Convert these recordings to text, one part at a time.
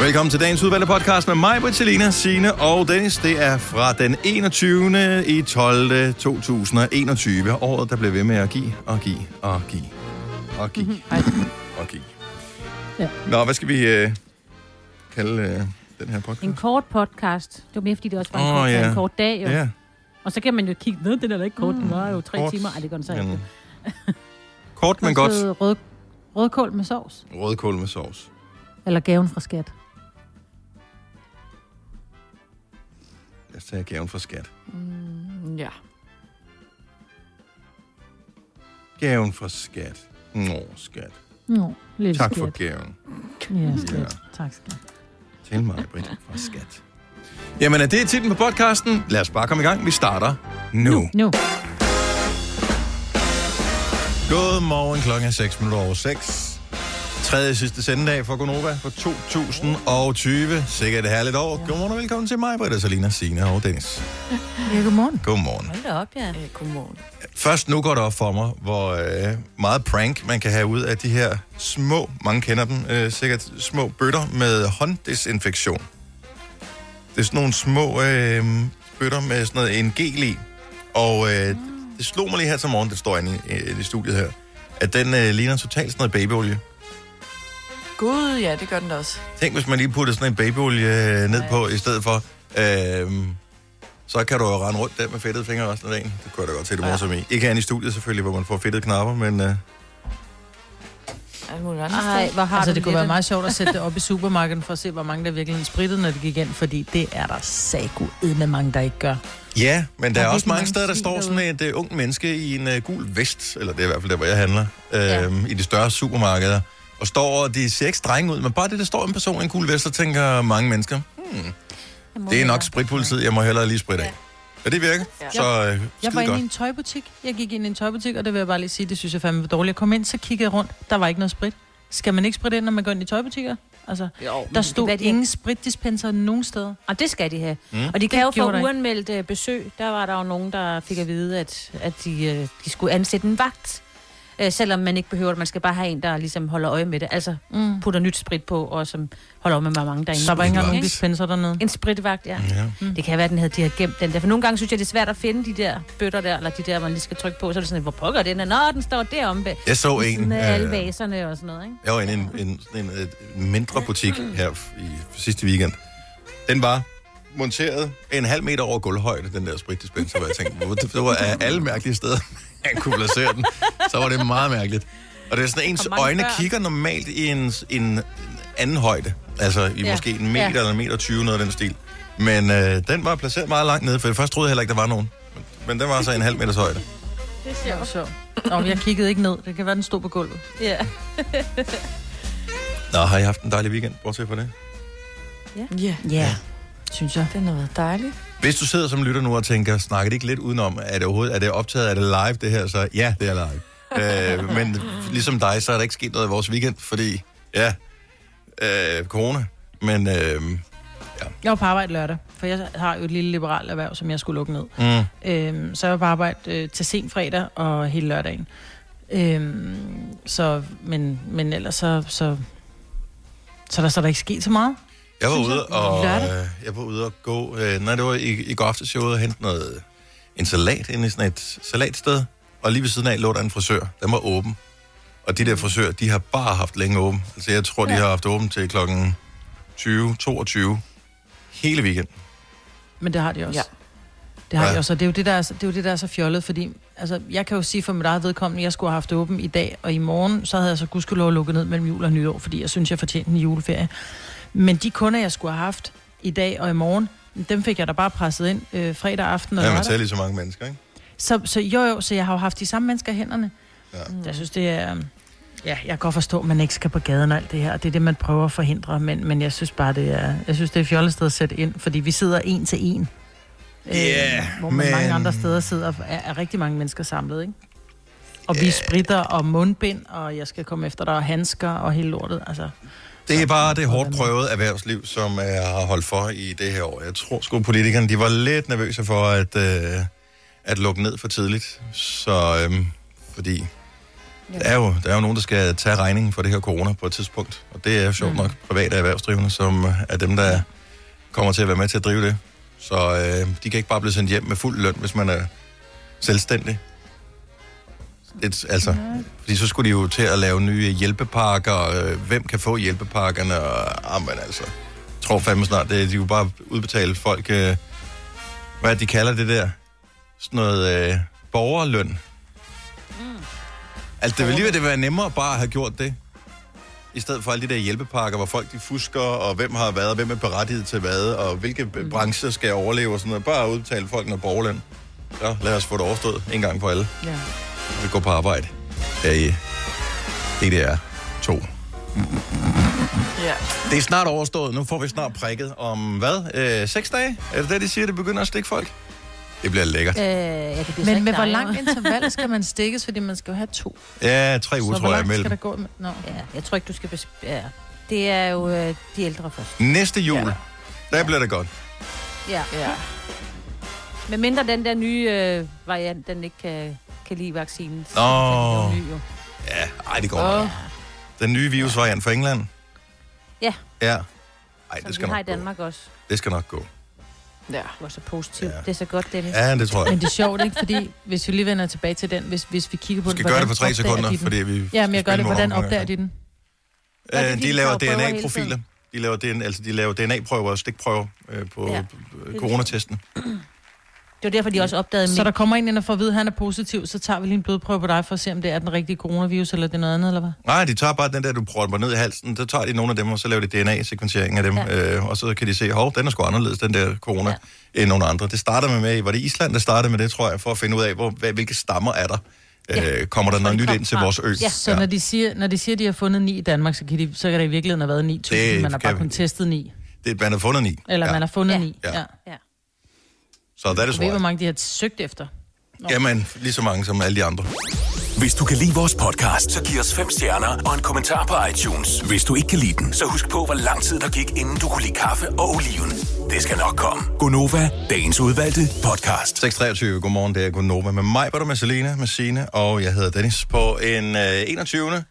Velkommen til dagens udvalgte podcast med mig, Britt, Signe og Dennis. Det er fra den 21. i 12. 2021. Året, der bliver ved med at give og give og give og give og give. Ja. Nå, hvad skal vi øh, kalde øh, den her podcast? En kort podcast. Det var mere, fordi det også var en, Åh, kort, ja. en kort dag. Jo. Ja. Og så kan man jo kigge ned, den er da ikke kort, den var jo tre Kort, timer. Ej, det gør den så ikke. Kort, men godt. Rød, rødkål med sovs. Rødkål med sovs. Eller gaven fra skat. Tage gaven fra skat. Ja. Gaven fra skat. Nå, skat. Nå, lidt Tak skat. for gaven. Ja, skat. Ja. Tak, skat. Til mig, Britt, fra skat. Jamen, er det titlen på podcasten? Lad os bare komme i gang. Vi starter nu. Nu. Godmorgen klokken er 6 minutter over 6. Tredje sidste sendedag for Gonova for 2020. Sikkert et herligt år. Godmorgen og velkommen til mig, Britta, Salina, Signe og Dennis. Ja, godmorgen. Godmorgen. Hold da op, ja. Øh, godmorgen. Først nu går det op for mig, hvor øh, meget prank man kan have ud af de her små, mange kender dem, øh, sikkert små bøtter med hånddesinfektion. Det er sådan nogle små øh, bøtter med sådan noget en gel i. Og øh, det slog mig lige her til morgen, det står inde i, øh, i studiet her, at den øh, ligner totalt sådan noget babyolie. Gud, ja, det gør den da også. Tænk, hvis man lige putter sådan en babyolie øh, ned på i stedet for. Øh, så kan du jo rende rundt der med fedtede fingre resten af dagen. Det kunne jeg da godt se det Ja. morsomt i. Ikke herinde i studiet selvfølgelig, hvor man får fedtede knapper, men... Øh, Alt muligt andet Ej, sted. hvor har Altså, det kunne være meget sjovt at sætte det op i supermarkedet for at se, hvor mange der virkelig sprittede, når det gik ind, fordi det er der sagu med mange, der ikke gør. Ja, men der Der er er også mange steder, der står sådan et uh, ungt menneske i en uh, gul vest, eller det er i hvert fald der, hvor jeg handler, uh, Ja. i de større supermarkeder, og står, og de ser ikke strenge ud, men bare det, der står en person i en gul vest, så tænker mange mennesker, hmm, det er nok spritpolitiet, jeg må hellere lige spritte af. Og det virker, Ja. så uh, Jeg var inde godt. i en tøjbutik. Jeg gik ind i en tøjbutik, og det vil jeg bare lige sige, det synes jeg fandme var dårligt. Jeg kom ind, så kiggede jeg rundt. Der var ikke noget sprit. Skal man ikke spritte ind, når man går ind i tøjbutikker? Altså, Jo, der stod det- ingen spritdispenser nogen steder. Og det skal de have. Mm. Og de kan Det jo gjorde få uanmeldt øh, besøg. Der var der jo nogen, der fik at vide, at, at de, øh, de skulle ansætte en vagt. Øh, selvom man ikke behøver det. Man skal bare have en, der ligesom holder øje med det. Altså Mm. putter nyt sprit på, og som holder øje med, hvor mange der er inde. Der var ikke engang nogen Ikke? dispenser dernede. En spritvagt, ja. Ja. Det kan være, at den havde, de har gemt den der. For nogle gange synes jeg, det er svært at finde de der bøtter der, eller de der, man lige skal trykke på. Så er det sådan, hvor pokker den er? Nå, den står deromme bag. Jeg så en, Med alle øh, vaserne og sådan noget, ikke? jeg var inde i en, en, sådan en, en mindre butik her i sidste weekend. Den var monteret en halv meter over gulvhøjde, den der spritdispenser, hvor jeg tænkte, hvor det, var af alle mærkelige steder, man kunne placere den. Så var det meget mærkeligt. Og det er sådan, ens øjne børn. kigger normalt i en, en anden højde. Altså i Ja. måske en meter Ja. eller en meter 20, noget af den stil. Men øh, den var placeret meget langt nede, for jeg først troede jeg heller ikke, der var nogen. Men, men den var så en halv meters højde. Det var sjovt. Nå, jeg kiggede ikke ned. Det kan være, den stod på gulvet. Ja. Nå, har I haft en dejlig weekend, bortset fra det? Ja, Ja, synes jeg. den har været dejlig. Hvis du sidder som lytter nu og tænker, snakker det ikke lidt udenom, er det overhovedet, er det optaget, er det live det her, så ja, det er live. øh, men ligesom dig, så er der ikke sket noget i vores weekend, fordi, ja, øh, corona. Men, øh, Jeg var på arbejde lørdag, for jeg har jo et lille liberalt erhverv, som jeg skulle lukke ned. mm, Øhm, så jeg var på arbejde øh, til sen fredag og hele lørdagen. Øhm, så, men, men ellers så, så, så, der, så er der ikke sket så meget. Jeg var ude og, øh, jeg var ude og gå, øh, nej, det var i, i går aftes, jeg var ude og hente noget, en salat inde i sådan et salatsted, og lige ved siden af lå der en frisør, den var åben. Og de der frisører, de har bare haft længe åben. Altså jeg tror, de har haft åben til klokken 20, 22, hele weekend. Men det har de også. Ja. Det har Ja. ja. de også, og det er, jo det, der er, så- det er jo det, der er så fjollet, fordi altså, jeg kan jo sige for mit eget vedkommende, at jeg skulle have haft åben i dag, og i morgen, så havde jeg så gudskelov lukket ned mellem jul og nytår, fordi jeg synes, jeg fortjente en juleferie. Men de kunder, jeg skulle have haft i dag og i morgen, dem fik jeg da bare presset ind øh, fredag aften og Ja, man tæller lige så mange mennesker, ikke? Så, så jo, jo, så jeg har jo haft de samme mennesker i hænderne. Ja. Ja. Jeg synes, det er... Ja, jeg kan godt forstå, at man ikke skal på gaden og alt det her. Det er det, man prøver at forhindre. Men, men jeg synes bare, det er, jeg synes, det er fjollet sted at sætte ind. Fordi vi sidder en til en. Ja, hvor man men- mange andre steder sidder, er, er rigtig mange mennesker samlet, ikke? Og vi spritter og mundbind, og jeg skal komme efter dig, og handsker og hele lortet. Altså, Det er bare det hårdt prøvede erhvervsliv, som jeg har holdt for i det her år. Jeg tror sgu, politikerne de var lidt nervøse for at, øh, at lukke ned for tidligt. Så, øh, fordi Der er, jo, der er jo nogen, der skal tage regningen for det her corona på et tidspunkt. Og det er sjovt nok private erhvervsdrivende, som er dem, der kommer til at være med til at drive det. Så øh, de kan ikke bare blive sendt hjem med fuld løn, hvis man er selvstændig. Et, altså, fordi så skulle de jo til at lave nye hjælpepakker. og, Øh, hvem kan få hjælpepakkerne? Og, ah, men altså, jeg tror fandme snart, det, er- de jo bare udbetale folk... Øh, hvad de kalder det der? Sådan noget øh, borgerløn. Altså, det vil lige det være nemmere bare at have gjort det. I stedet for alle de der hjælpepakker, hvor folk de fusker, og hvem har været, og hvem er berettiget til hvad, og hvilke mm. brancher skal overleve og sådan noget. Bare udbetale folk noget borgerløn. Så lad os få det overstået en gang for alle. Ja. Vi går på arbejde her i DDR 2. Ja. Det er snart overstået. Nu får vi snart prikket om hvad? Øh, seks dage? Er det det, de siger, det begynder at stikke folk? Det bliver lækkert. Øh, ja, det bliver så Men med hvor lang interval skal man stikkes, fordi man skal jo have to. Ja, tre uger, så tror jeg, langt skal der gå? Med? Nå. Ja, jeg tror ikke, du skal... Bes- ja. Det er jo øh, de ældre først. Næste jul, Ja. der bliver det godt. Ja. Ja. Men mindre den der nye øh, variant, den ikke kan, kan lide vaccinen. Nå. Ja, ej, det går nok. Den nye virusvariant fra England? Ja. Ja. Ej, Som det skal vi har i nok gå. Danmark også. Det skal nok gå. Ja. Hvor så positivt. Ja. Det er så godt, Dennis. Ja, det tror jeg. Men det er sjovt, ikke? Fordi hvis vi lige vender tilbage til den, hvis, hvis vi kigger på Vi skal den, gøre det på tre sekunder, de den? fordi vi Ja, men jeg skal gør det. Hvordan opdager de den? Er Øh, de de laver DNA-profiler. De laver, DNA, altså, de laver DNA-prøver og stikprøver øh, på Ja. ja. coronatesten. Det var derfor, de også opdagede Så der kommer en ind og får at vide, at han er positiv, så tager vi lige en blodprøve på dig for at se, om det er den rigtige coronavirus, eller det er noget andet, eller hvad? Nej, de tager bare den der, du prøver ned i halsen. Så tager de nogle af dem, og så laver de DNA-sekventering af dem. Ja. Ja. Øh, og så kan de se, hov, den er sgu anderledes, den der corona, ja. end nogle andre. Det starter med, med, var det Island, der startede med det, tror jeg, for at finde ud af, hvor, hvad, hvilke stammer er der. Ja. Øh, kommer der noget nyt ind til vores ø? Ja. Så når de siger, når de siger, at de har fundet ni i Danmark, så kan, de, så kan der i virkeligheden have været 9.000, Det man har bare vi- kun testet ni. Det, man har fundet ni. Eller ja. man har fundet Ja. ni. Ja. Ja. Ja. Så der er det Du ved, hvor mange de har søgt efter. Jamen, lige så mange som alle de andre. Hvis du kan lide vores podcast, så giv os fem stjerner og en kommentar på iTunes. Hvis du ikke kan lide den, så husk på, hvor lang tid der gik, inden du kunne lide kaffe og oliven. Det skal nok komme. Gonova, dagens udvalgte podcast. 6.23, godmorgen, det er Gunova med mig, var du med Selina, med Signe, og jeg hedder Dennis. På en øh, 21.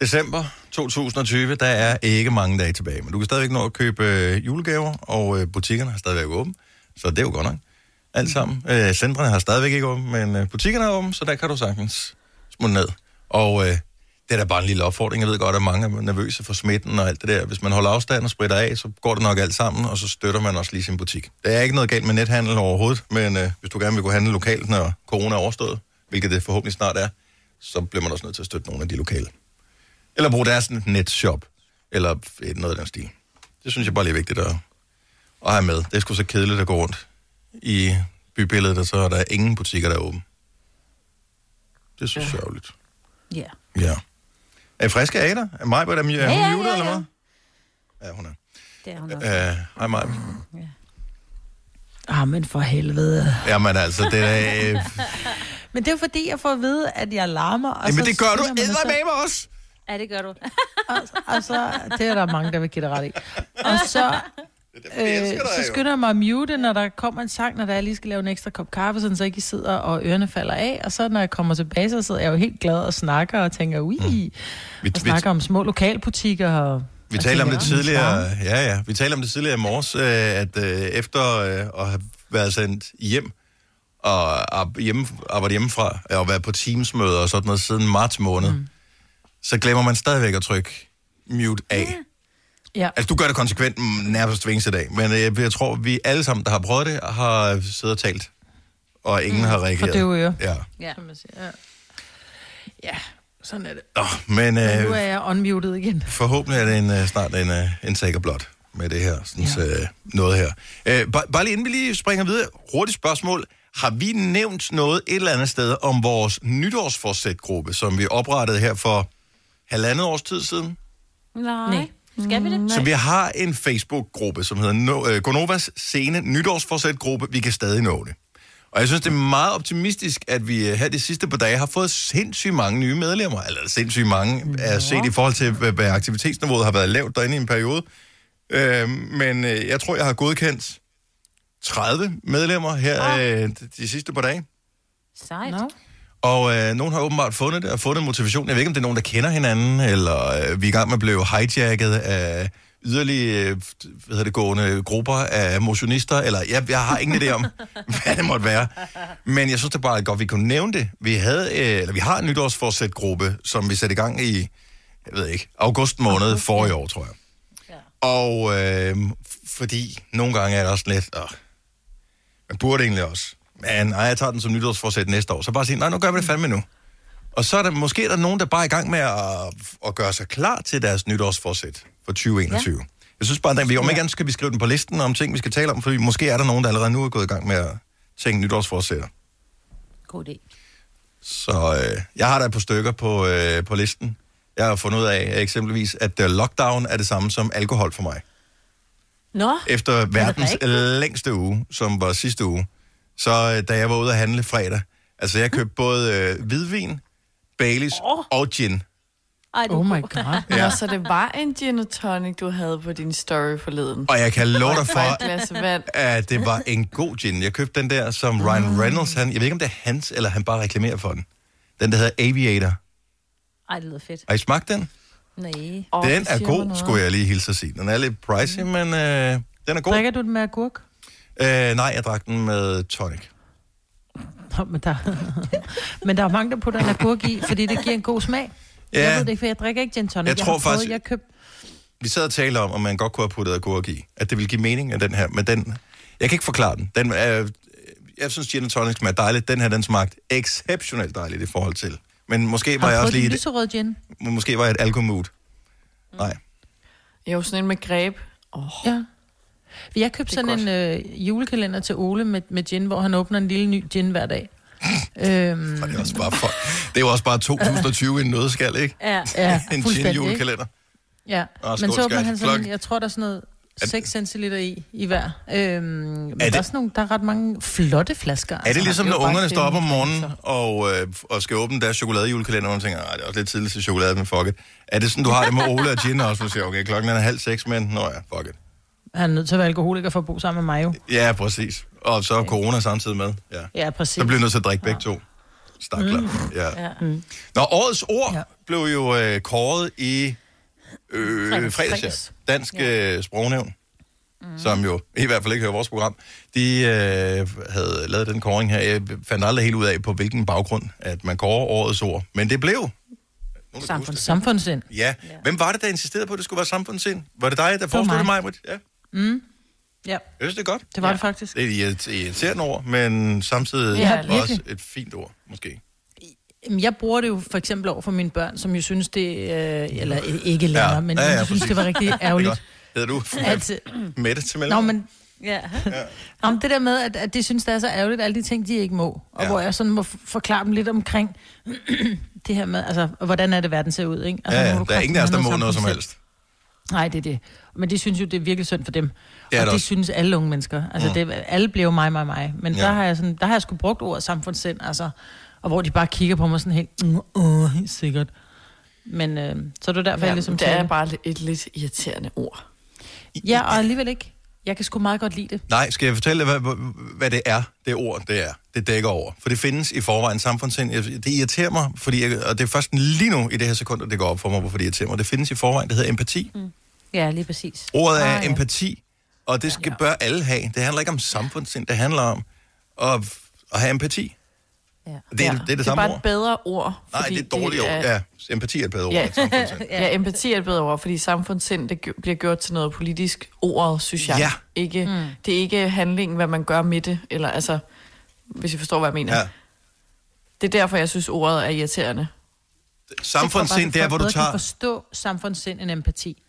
december 2020, der er ikke mange dage tilbage, men du kan stadigvæk nå at købe øh, julegaver, og øh, butikkerne har stadigvæk åbent, så det er jo godt nok. Alt sammen. Øh, centrene har stadigvæk ikke åbent, men øh, butikkerne er åbent, så der kan du sagtens smutte ned. Og øh, det er da bare en lille opfordring. Jeg ved godt, at mange er nervøse for smitten og alt det der. Hvis man holder afstand og spritter af, så går det nok alt sammen, og så støtter man også lige sin butik. Der er ikke noget galt med nethandel overhovedet, men øh, hvis du gerne vil gå handle lokalt, når corona er overstået, hvilket det forhåbentlig snart er, så bliver man også nødt til at støtte nogle af de lokale. Eller bruge deres netshop, eller noget af den stil. Det synes jeg bare lige er vigtigt at, at have med. Det er sgu så kedeligt at gå rundt i bybilledet, og så er der ingen butikker, der er åbne. Det er så sørgeligt. Ja. Ja. Er I friske af dig? Er Maj, er, er Ja, hun ja, ja, eller ja. hvad? Ja, hun er. Det er hun også. Øh, Hej, Maj. Ah, men for helvede. Jamen altså, det er... Øh, Men det er jo fordi, jeg får at vide, at jeg larmer. Og jamen, så det gør du sig- med mig også. Ja, det gør du. Og, og så, det er der mange, der vil give dig ret i. Og så, Jeg øh, elsker dig så skynder jeg mig at mute, når der kommer en sang, når der jeg lige skal lave en ekstra kop kaffe, sådan så ikke I sidder og ørerne falder af. Og så når jeg kommer tilbage, så sidder jeg jo helt glad og snakker og tænker, ui, Mm. Vi, og vi, snakker om små lokalbutikker. Og, vi talte om tænker, det "Åh, tidligere, charme." ja, ja, vi talte om det tidligere i morges, øh, at øh, efter øh, at have været sendt hjem, og ar- hjemme, arbejde hjemmefra, og være på teamsmøder og sådan noget siden marts måned, mm. så glemmer man stadigvæk at trykke mute af. Ja. Altså, du gør det konsekvent nærmest hver eneste dag, men øh, jeg tror, vi alle sammen, der har prøvet det, har siddet og talt, og ingen mm, har reageret. For døve ører. Ja. Ja. Ja. ja, sådan er det. Nå, men Men nu er øh, jeg unmuted igen. forhåbentlig er det en, øh, snart en, øh, en sager blot med det her, sådan, ja. øh, noget her. Øh, bare, bare lige inden vi lige springer videre, hurtigt spørgsmål. Har vi nævnt noget et eller andet sted om vores nytårsforsætgruppe, som vi oprettede her for halvandet års tid siden? Nej. Nej. Skal vi det? Så vi har en Facebook-gruppe, som hedder no, øh, Gonovas Scene Nytårsforsæt-gruppe. Vi kan stadig nå det. Og jeg synes, det er meget optimistisk, at vi øh, her de sidste par dage har fået sindssygt mange nye medlemmer. Eller sindssygt mange er set i forhold til, hvad aktivitetsniveauet har været lavt derinde i en periode. Øh, men øh, jeg tror, jeg har godkendt 30 medlemmer her øh, de- sidste par dage. Sejt. Nå. Og øh, nogen har åbenbart fundet det og fundet motivation. Jeg ved ikke, om det er nogen, der kender hinanden, eller øh, vi er i gang med at blive hijacket af yderligere øh, hvad hedder det, gående grupper af motionister, eller jeg, jeg har ingen idé om, hvad det måtte være. Men jeg synes det bare er godt, at vi kunne nævne det. Vi, havde, øh, eller vi har en nytårsforsæt-gruppe, som vi satte i gang i, jeg ved ikke, august måned for i år, tror jeg. Og øh, fordi nogle gange er det også lidt, åh, man burde egentlig også. Men nej, jeg tager den som nytårsforsæt næste år. Så bare sige, nej, nu gør vi det fandme nu. Og så er der måske er der nogen, der bare er i gang med at, at gøre sig klar til deres nytårsforsæt for 2021. Ja. Jeg synes bare, at vi om ikke andet skal vi skrive den på listen om ting, vi skal tale om, fordi måske er der nogen, der allerede nu er gået i gang med at tænke nytårsforsætter. God idé. Så øh, jeg har der par stykker på, øh, på listen. Jeg har fundet ud af eksempelvis, at øh, lockdown er det samme som alkohol for mig. Nå, Efter verdens længste uge, som var sidste uge, så øh, da jeg var ude at handle fredag, altså jeg købte både øh, hvidvin, Baileys Åh. og gin. ej, du Oh my god. Ja. Så det var en gin og tonic, du havde på din story forleden. Og jeg kan love dig for, at det var en god gin. Jeg købte den der, som Ryan Reynolds, han, jeg ved ikke, om det er hans, eller han bare reklamerer for den. Den, der hedder Aviator. Ej, det lyder fedt. Har I smagt den? Nej. Oh, den er god, skulle jeg lige hilse at sige. Den er lidt pricey, men øh, den er god. Drikker du den med agurk? Øh, nej, jeg drak den med tonic. Nå, men der, men der er mange, der putter en agurk i, fordi det giver en god smag. Ja. Jeg ved det ikke, for jeg drikker ikke gin tonic. Jeg tror har prøvet- faktisk- Jeg køb... Vi sad og talte om, om man godt kunne have puttet agurk i. At det ville give mening af den her, men den... Jeg kan ikke forklare den. den er, jeg synes, gin tonic smager dejligt. Den her, den smagte exceptionelt dejligt i forhold til. Men måske var Har jeg du også prøvet lige... et- lyserød gin? Måske var jeg et alkomood. Nej. Jo, sådan en med greb. Oh, Ja. Jeg købte sådan en øh, julekalender til Ole med, med gin, hvor han åbner en lille ny gin hver dag. øhm, Og det er, også bare for, det er også bare 2020 i en nødskal, ikke? Ja. ja, En fuldstændig, ikke? gin-julekalender. Ja, Nå, men skål, så åbner han sådan, jeg tror, der er sådan noget 6 centiliter i, i hver. Øhm, men det- der er, sådan nogle, der er ret mange flotte flasker. Er det ligesom, det er når ungerne står op om morgenen grænser. og, øh, og skal åbne deres chokoladejulekalender, og man tænker, "Ej, det er også lidt tidligt til chokolade, men fuck it. Er det sådan, du har det med Ole og Gin også? Du siger, okay, klokken er halv seks, men nå ja, fuck it. Han er nødt til at være alkoholiker for at bo sammen med mig jo. Ja, præcis. Og så er corona samtidig med. Ja. Ja, præcis. Så bliver nødt til at drikke begge to. Stakler. Ja. Ja. Nå, årets ord ja. Ja. blev jo øh, kåret i øh, Fredags. fredags, ja. Dansk øh, Sprognævn, mm. som jo i hvert fald ikke hører vores program, de øh, havde lavet den kåring her. Jeg fandt aldrig helt ud af, på hvilken baggrund, at man kårer årets ord. Men det blev. Det? Samfundssind. Ja. Hvem var det, der insisterede på, at det skulle være samfundssind? Var det dig, der foreslog det, mig. mig? Ja. Ja, Jeg synes, det er godt. det var Ja. ja. det faktisk. Det er et irriterende ord, men samtidig Ja, ja, også virkelig. et fint ord, måske. Jeg bruger det jo for eksempel over for mine børn, som jo synes det, øh, eller øh, ikke længere, Ja. ja. men Ja, ja, ja, ja, synes, det var rigtig Det er ærgerligt. Hedder du At, Mette til nå, mellemrum? men Ja. om det der med, at, at de synes, det er så ærgerligt, alle de ting, de ikke må. Og Ja. ja. hvor jeg sådan må forklare dem lidt omkring det her med, altså, hvordan er det, verden ser ud, ikke? Altså, Ja, ja, der er ingen af os, der må noget som helst. Nej, det er det. Men de synes jo, det er virkelig synd for dem. Det er og det også. synes alle unge mennesker. Altså, Mm. det, alle bliver jo mig, mig, mig. Men Ja. der, har jeg sådan, der har jeg sgu brugt ordet samfundssind, altså, og hvor de bare kigger på mig sådan helt, mm, åh, helt sikkert. Men øh, så er det derfor, ja, jeg ligesom det er bare et lidt irriterende ord. Ja, og alligevel ikke. Jeg kan sgu meget godt lide det. Nej, skal jeg fortælle dig, hvad, hvad det er, det ord, det er? Det dækker over. For det findes i forvejen samfundssind. Det irriterer mig, fordi jeg, og det er først lige nu i det her sekund, at det går op for mig, hvorfor det irriterer mig. Det findes i forvejen, det hedder empati. Mm. Ja, lige præcis. Ordet er Ah, ja. empati, og det skal, bør alle have. Det handler ikke om samfundssind, det handler om at, at have empati. Ja. Det er, Ja. det, er det Det er samme bare ord. et bedre ord. Nej, det er et dårligt ord. Ja, empati er et bedre ord Ja. Ja, empati er et bedre ord, fordi samfundssind det bliver gjort til noget politisk ord, synes jeg. Ja. Ikke, mm. Det er ikke handlingen, hvad man gør med det, eller altså, hvis I forstår, hvad jeg mener. Ja. Det er derfor, jeg synes, ordet er irriterende. Samfundssind, det er, hvor du Kan tager... forstå samfundssind end empati.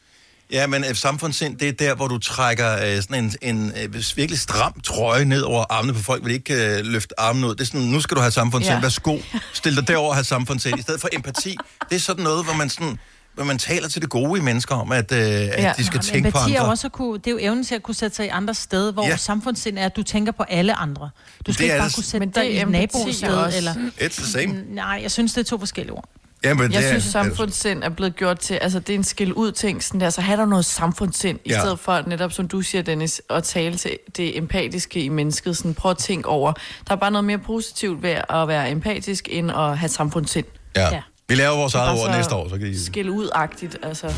Ja, men øh, samfundssind, det er der, hvor du trækker øh, sådan en, en øh, virkelig stram trøje ned over armene på folk, vil ikke øh, løfte armene ud. Det er sådan, nu skal du have samfundssind, ja. Ja. værsgo, stil dig derover og have samfundssind. I stedet for empati, det er sådan noget, hvor man sådan hvor man taler til det gode i mennesker om, at, øh, at Ja. de skal Jamen, tænke på empati er andre. også at kunne, det er jo evnen til at kunne sætte sig i andre sted, hvor Ja. ja. samfundssind er, at du tænker på alle andre. Du skal Det ikke bare kunne sætte dig i nabosted. også. Eller, It's the same. nej, jeg synes, det er to forskellige ord. Jamen, Jeg det synes, er, samfundssind er blevet gjort til, altså det er en skil ud ting, sådan der, så have der noget samfundssind, i Ja. stedet for netop, som du siger, Dennis, at tale til det empatiske i mennesket, sådan prøv at tænke over. Der er bare noget mere positivt ved at være empatisk, end at have samfundssind. Ja. Ja. Vi laver vores eget ord næste år, så kan I... Skil ud-agtigt, altså.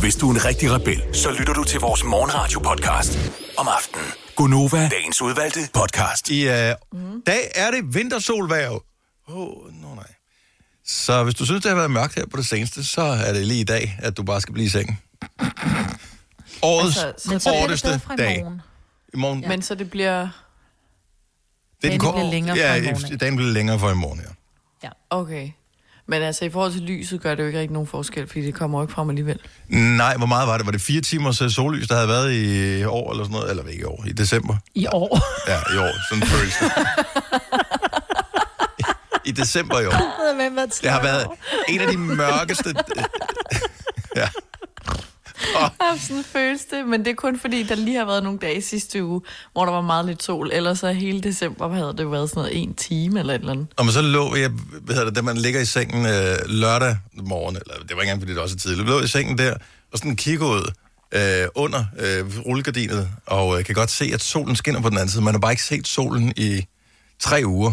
Hvis du er en rigtig rebel, så lytter du til vores morgenradio-podcast om aftenen. Gunova, dagens udvalgte podcast. I uh, mm. dag er det vintersolværv. Åh, oh, no, nej. Så hvis du synes, det har været mørkt her på det seneste, så er det lige i dag, at du bare skal blive i sengen. Årets Altså, altså, korteste bedre fra i dag. morgen. I morgen. Men så det bliver... Det er Dagen kor- bliver længere ja, fra i morgen dagen bliver længere for i morgen, ja. Okay. Men altså, i forhold til lyset gør det jo ikke rigtig nogen forskel, fordi det kommer jo ikke frem alligevel. Nej, hvor meget var det? Var det fire timers øh, sollys, der havde været i år eller sådan noget? Eller ikke i år, i december? I år. Ja, i år. Sådan føles. I december i år. Var Det har været en af de mørkeste... ja. Ja, sådan føles det, men det er kun fordi, der lige har været nogle dage sidste uge, hvor der var meget lidt sol. Ellers så hele december havde det jo været sådan noget en time eller et eller andet. Og man så lå, jeg, hvad hedder det, da man ligger i sengen øh, lørdag morgen, eller det var ikke engang, fordi det også er tidligt, lå i sengen der, og sådan kigger ud øh, under øh, rullegardinet, og øh, kan godt se, at solen skinner på den anden side. Man har bare ikke set solen i tre uger.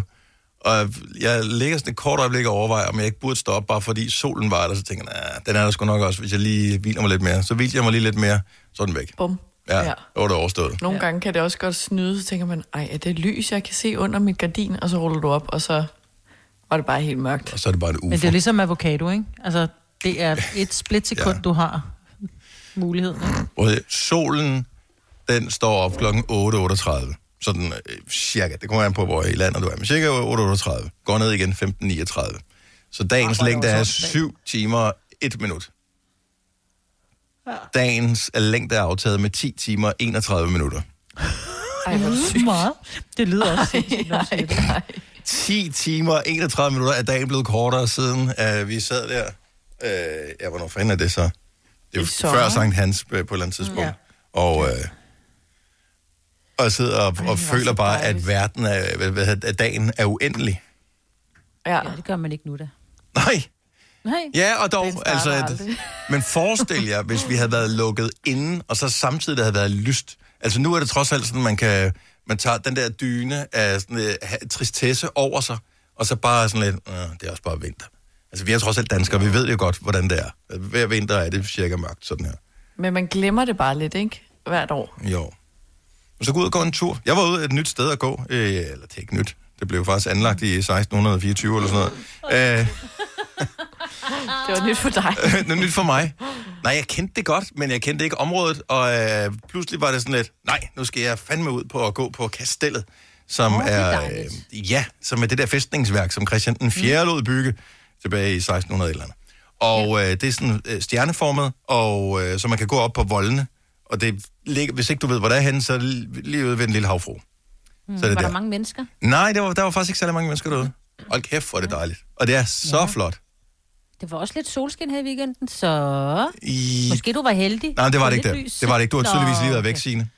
Og jeg ligger sådan et kort øjeblik og overvejer, om jeg ikke burde stoppe, bare fordi solen var der, så tænker jeg, nah, den er der sgu nok også, hvis jeg lige hviler mig lidt mere. Så hviler jeg mig lige lidt mere, så er den væk. Bum. Ja, ja. så var det overstået. Nogle ja. gange kan det også godt snyde, så tænker man, ej, er det lys, jeg kan se under mit gardin? Og så ruller du op, og så var det bare helt mørkt. Og så er det bare en Men det ufo. er ligesom avocado, ikke? Altså, det er et splitsekund, Ja. du har muligheden. Ikke? Solen, den står op klokken 8.38. Sådan øh, cirka. Det kommer an på, hvor i landet du er. Men cirka 8.38. Går ned igen 15.39. Så dagens er det længde er også opdag. 7 timer og 1 minut. Dagens længde er aftaget med 10 timer og 31 minutter. Ej, hvor det sygt. Meget. Det lyder også sindssygt, siger det. Ej, 10 timer og 31 minutter er dagen blevet kortere siden, uh, vi sad der. Uh, ja, hvornår fanden er det så? Det er sommer. før Sankt Hans øh, på et eller andet tidspunkt. Ja. Ja. Og, uh, og sidder og, og føler bare, at verden er, hvad, hvad, at dagen er uendelig. Ja. Ja, det gør man ikke nu da. Nej, Nej. ja, og dog, altså, aldrig. at, men forestil jer, hvis vi havde været lukket inden, og så samtidig der havde været lyst. Altså nu er det trods alt sådan, man kan, man tager den der dyne af sådan, uh, tristesse over sig, og så bare sådan lidt, uh, det er også bare vinter. Altså vi er trods alt danskere, vi ved jo godt, hvordan det er. Hver vinter er det cirka mørkt, sådan her. Men man glemmer det bare lidt, ikke? Hvert år. Jo. Og så gå ud og gå en tur. Jeg var ude et nyt sted at gå. Øh, eller det er ikke nyt. Det blev faktisk anlagt i 1624 eller sådan noget. Øh, Det var nyt for dig. noget nyt for mig. Nej, jeg kendte det godt, men jeg kendte ikke området, og øh, pludselig var det sådan lidt, nej, nu skal jeg fandme ud på at gå på kastellet, som det er øh, ja, som er det der fæstningsværk, som Christian den 4. Mm. lod bygge tilbage i 1600 eller andet. Og øh, det er sådan øh, stjerneformet, og øh, så man kan gå op på voldene, og det ligger, hvis ikke du ved, hvor det er henne, så er det li- lige ude ved en lille havfru. Mm, så er det Var der. der mange mennesker? Nej, der var, der var faktisk ikke særlig mange mennesker derude. Hold kæft, hvor er det dejligt. Og det er så Ja. flot. Det var også lidt solskin her i weekenden, så I... måske du var heldig. Nej, det var det ikke der. lys. Det var det ikke. Du har Nå, tydeligvis lige været væk, Signe.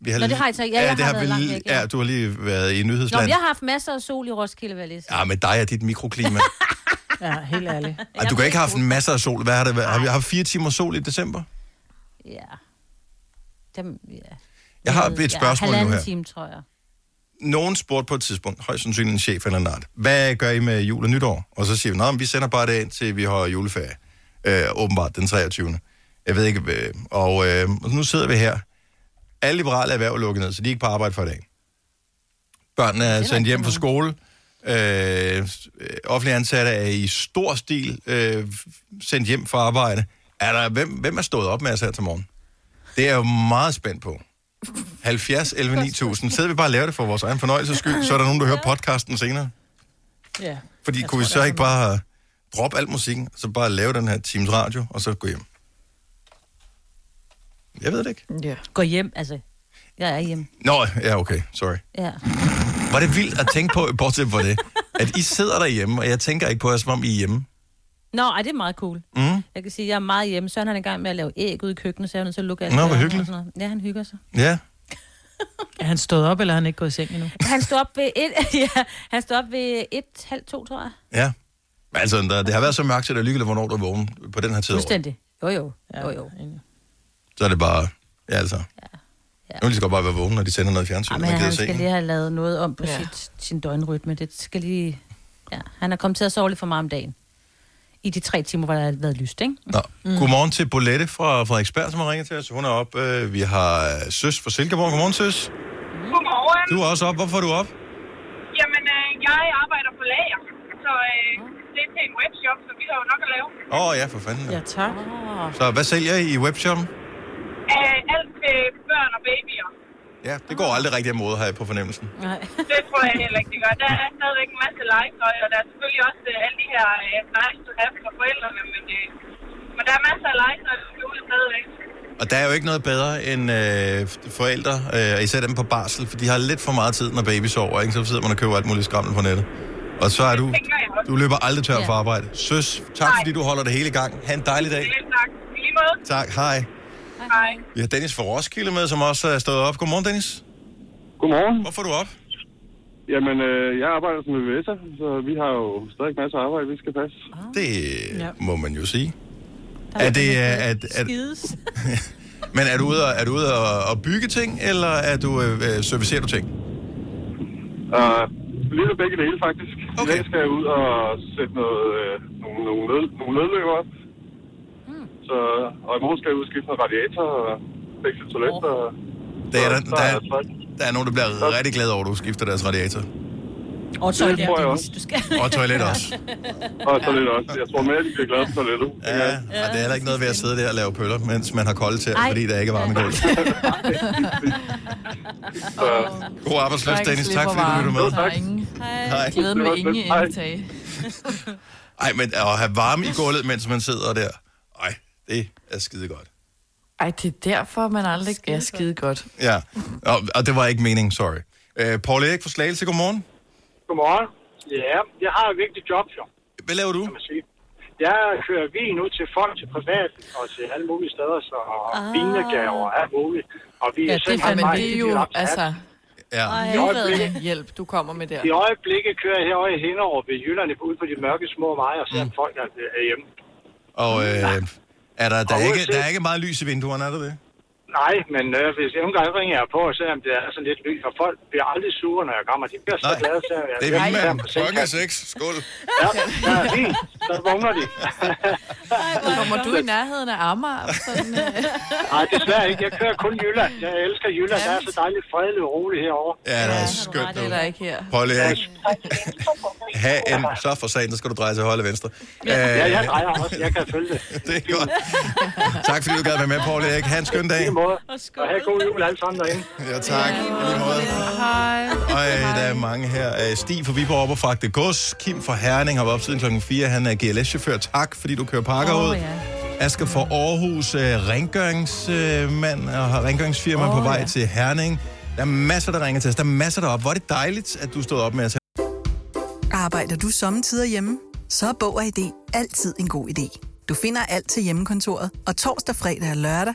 Vi Nå, det har jeg så- ja, jeg det har vi været langt lige- væk, ja. ja. du har lige været i Nå, nyhedsland. men jeg har haft masser af sol i Roskilde, vil jeg lige. Ja, men dig er dit mikroklima. Ja, helt ærligt. Ej, du kan ikke have haft masser af sol. Hvad har det været? Har vi haft fire timer sol i december? Ja. Dem, ja. Jeg har et Ja, spørgsmål nu her. time, tror jeg. Nogen spurgte på et tidspunkt, højst sandsynligt en chef eller en art, hvad gør I med jul og nytår? Og så siger vi, nej, vi sender bare det ind til, vi har juleferie. Øh, åbenbart den 23. Jeg ved ikke, øh, og øh, nu sidder vi her. Alle liberale erhverv er lukket ned, så de er ikke på arbejde for i dag. Børnene er var sendt hjem fra skole. Øh, offentlige ansatte er i stor stil øh, sendt hjem fra arbejde. Er der, hvem, hvem er stået op med os her til morgen? Det er jeg jo meget spændt på. 70 11 9000. Sidder vi bare og laver det for vores egen fornøjelses skyld, så er der nogen, der hører podcasten senere. Ja. Fordi Jeg kunne vi tror, så der er ikke bare droppe al musikken, så bare lave den her Teams Radio, og så gå hjem? Jeg ved det ikke. Ja. Gå hjem, altså. Jeg er hjemme. Nå, ja, okay, sorry. Ja. Var det vildt at tænke på, bortset fra det, at I sidder derhjemme, og jeg tænker ikke på jer, som om I er hjemme. Nå, ej, det er meget cool. Mm. Jeg kan sige, at jeg er meget hjemme. Søren han er i gang med at lave æg ude i køkkenet, så jeg er nødt til at lukke alt Nå, hvor hyggeligt. Ja, han hygger sig. Ja. Er han stået op, eller er han ikke gået i seng endnu? Han står op ved et, ja, han står op ved et, halv to, tror jeg. Ja. Altså, der, det har været så mørkt, så det er ligegyldigt, hvornår du er vågen på den her tid. Fuldstændig. Jo, jo. Jo, jo. Så er det bare... Ja, altså. Ja. Nu vil de så godt bare være vågen, når de sender noget i fjernsyn, Ja, man men han se. skal lige have lavet noget om på Ja. ja. sit, sin døgnrytme. Det skal lige... Ja, han er kommet til at sove lidt for meget om dagen. I de tre timer, hvor der har været lyst, ikke? Nå. Mm. Godmorgen til Bolette fra Frederiksberg, som har ringet til os. Hun er op. Øh, vi har øh, Søs fra Silkeborg. Godmorgen, Søs. Godmorgen. Du er også op. Hvorfor er du op? Jamen, øh, jeg arbejder på lager, så øh, det er til en webshop, så vi har jo nok at lave. Åh oh, ja, for fanden. Ja, tak. Så hvad sælger I i webshoppen? Øh, alt til børn og babyer. Ja, det går aldrig rigtig af har jeg på fornemmelsen. Nej. Det tror jeg heller ikke, det gør. Der er stadigvæk en masse legetøj, og der er selvfølgelig også øh, alle de her øh, nice to have for forældrene, men, øh, men der er masser af legetøj, der skal ud stadigvæk. Og der er jo ikke noget bedre end øh, forældre, øh, især dem på barsel, for de har lidt for meget tid, når baby sover, ikke? Så sidder man og køber alt muligt skrammel på nettet. Og så er du, du løber aldrig tør Ja. for arbejde. Søs, tak Nej. fordi du holder det hele i gang. Ha' en dejlig dag. Lidt tak. I lige måde. Tak, hej. Hej. Vi har Dennis fra Roskilde med, som også er stået op. Godmorgen, Dennis. Godmorgen. Hvorfor er du op? Jamen, øh, jeg arbejder som VVS'er, så vi har jo stadig masser af arbejde, vi skal passe. Det Ja. må man jo sige. Er det, øh, at, at, Skides. men er du ude, og, er du ude og, og bygge ting, eller er du, øh, øh, servicerer du ting? Og lidt af begge dele, faktisk. Okay. I dag skal jeg ud og sætte noget, øh, nogle, nogle, nød, nogle nødløber op. Så, og i morgen skal jeg ud og skifte noget radiator og fikse et toilet. Og, Det er der, der, er er, der er nogen, der bliver rigtig glade over, at du skifter deres radiator. Og Det tror jeg toilet, også. du skal. Og toilet også. Og toilet også. Jeg tror mere, de bliver glade for toilettet. Ja, og det er heller ikke noget ved at sidde der og lave pøller, mens man har kolde til, fordi der ikke er varme i gulvet. Så, God arbejdsløs, Dennis. Tak fordi du lytter med. Er ingen Hej. glæde med ingen indtag. Ej, men at have varme i gulvet, mens man sidder der, det er skide godt. Ej, det er derfor, man aldrig er skide godt. Ja, og, og det var ikke meningen, sorry. Uh, Paul Erik fra Slagelse, godmorgen. Godmorgen. Ja, jeg har et vigtigt job, jo, Hvad laver du? kan man sige. Jeg kører vin ud til folk, til privat og til alle mulige steder, så Ah. vinegaver og alt muligt. Og vi Ja, er det Men det er jo, altså, Ja. livreddende hjælp, du kommer med der. I øjeblikket kører jeg herovre i Hinderup ved Jylland ud på de mørke små veje og ser, at folk er, er hjemme. Og øh, er der, der, er ikke, der er ikke meget lys i vinduerne, er der det? Nej, men øh, hvis nogle gange ringer jeg på, selvom det er sådan lidt lys, og folk bliver aldrig sure, når jeg kommer. De bliver så Nej, glade til, at jeg Det er jeg vildt, mand. Klokken er seks. Skål. Ja, ja, fint. Så vågner de. Kommer du i nærheden af Amager? Sådan, øh, Nej, desværre ikke. Jeg kører kun Jylland. Jeg elsker Jylland. Der er så dejligt fredeligt og roligt herovre. Ja, det er du skønt. det er der ikke her. Erik, ha en, så for sagen, så skal du dreje til højre eller venstre. Ja, jeg Øh, drejer også. Jeg kan følge det. det er godt. Tak fordi du gad være med, Erik. Ha' en skøn dag. Måde. Og have god jul alle sammen derinde. Ja, tak. I lige måde. Hej. Og øh, der er mange her. Øh, Stig fra Viborg op og fragte gods. Kim fra Herning har været op siden klokken 4. Han er GLS-chauffør. Tak, fordi du kører pakker Åh, ud. ja. Asger fra Aarhus, øh, rengøringsmand og har rengøringsfirma oh, på vej ja. til Herning. Der er masser, der ringer til os. Der er masser deroppe. Hvor er det dejligt, at du stod op med os. Arbejder du sommetider hjemme? Så er Bog og ID altid en god idé. Du finder alt til hjemmekontoret, og torsdag, fredag og lørdag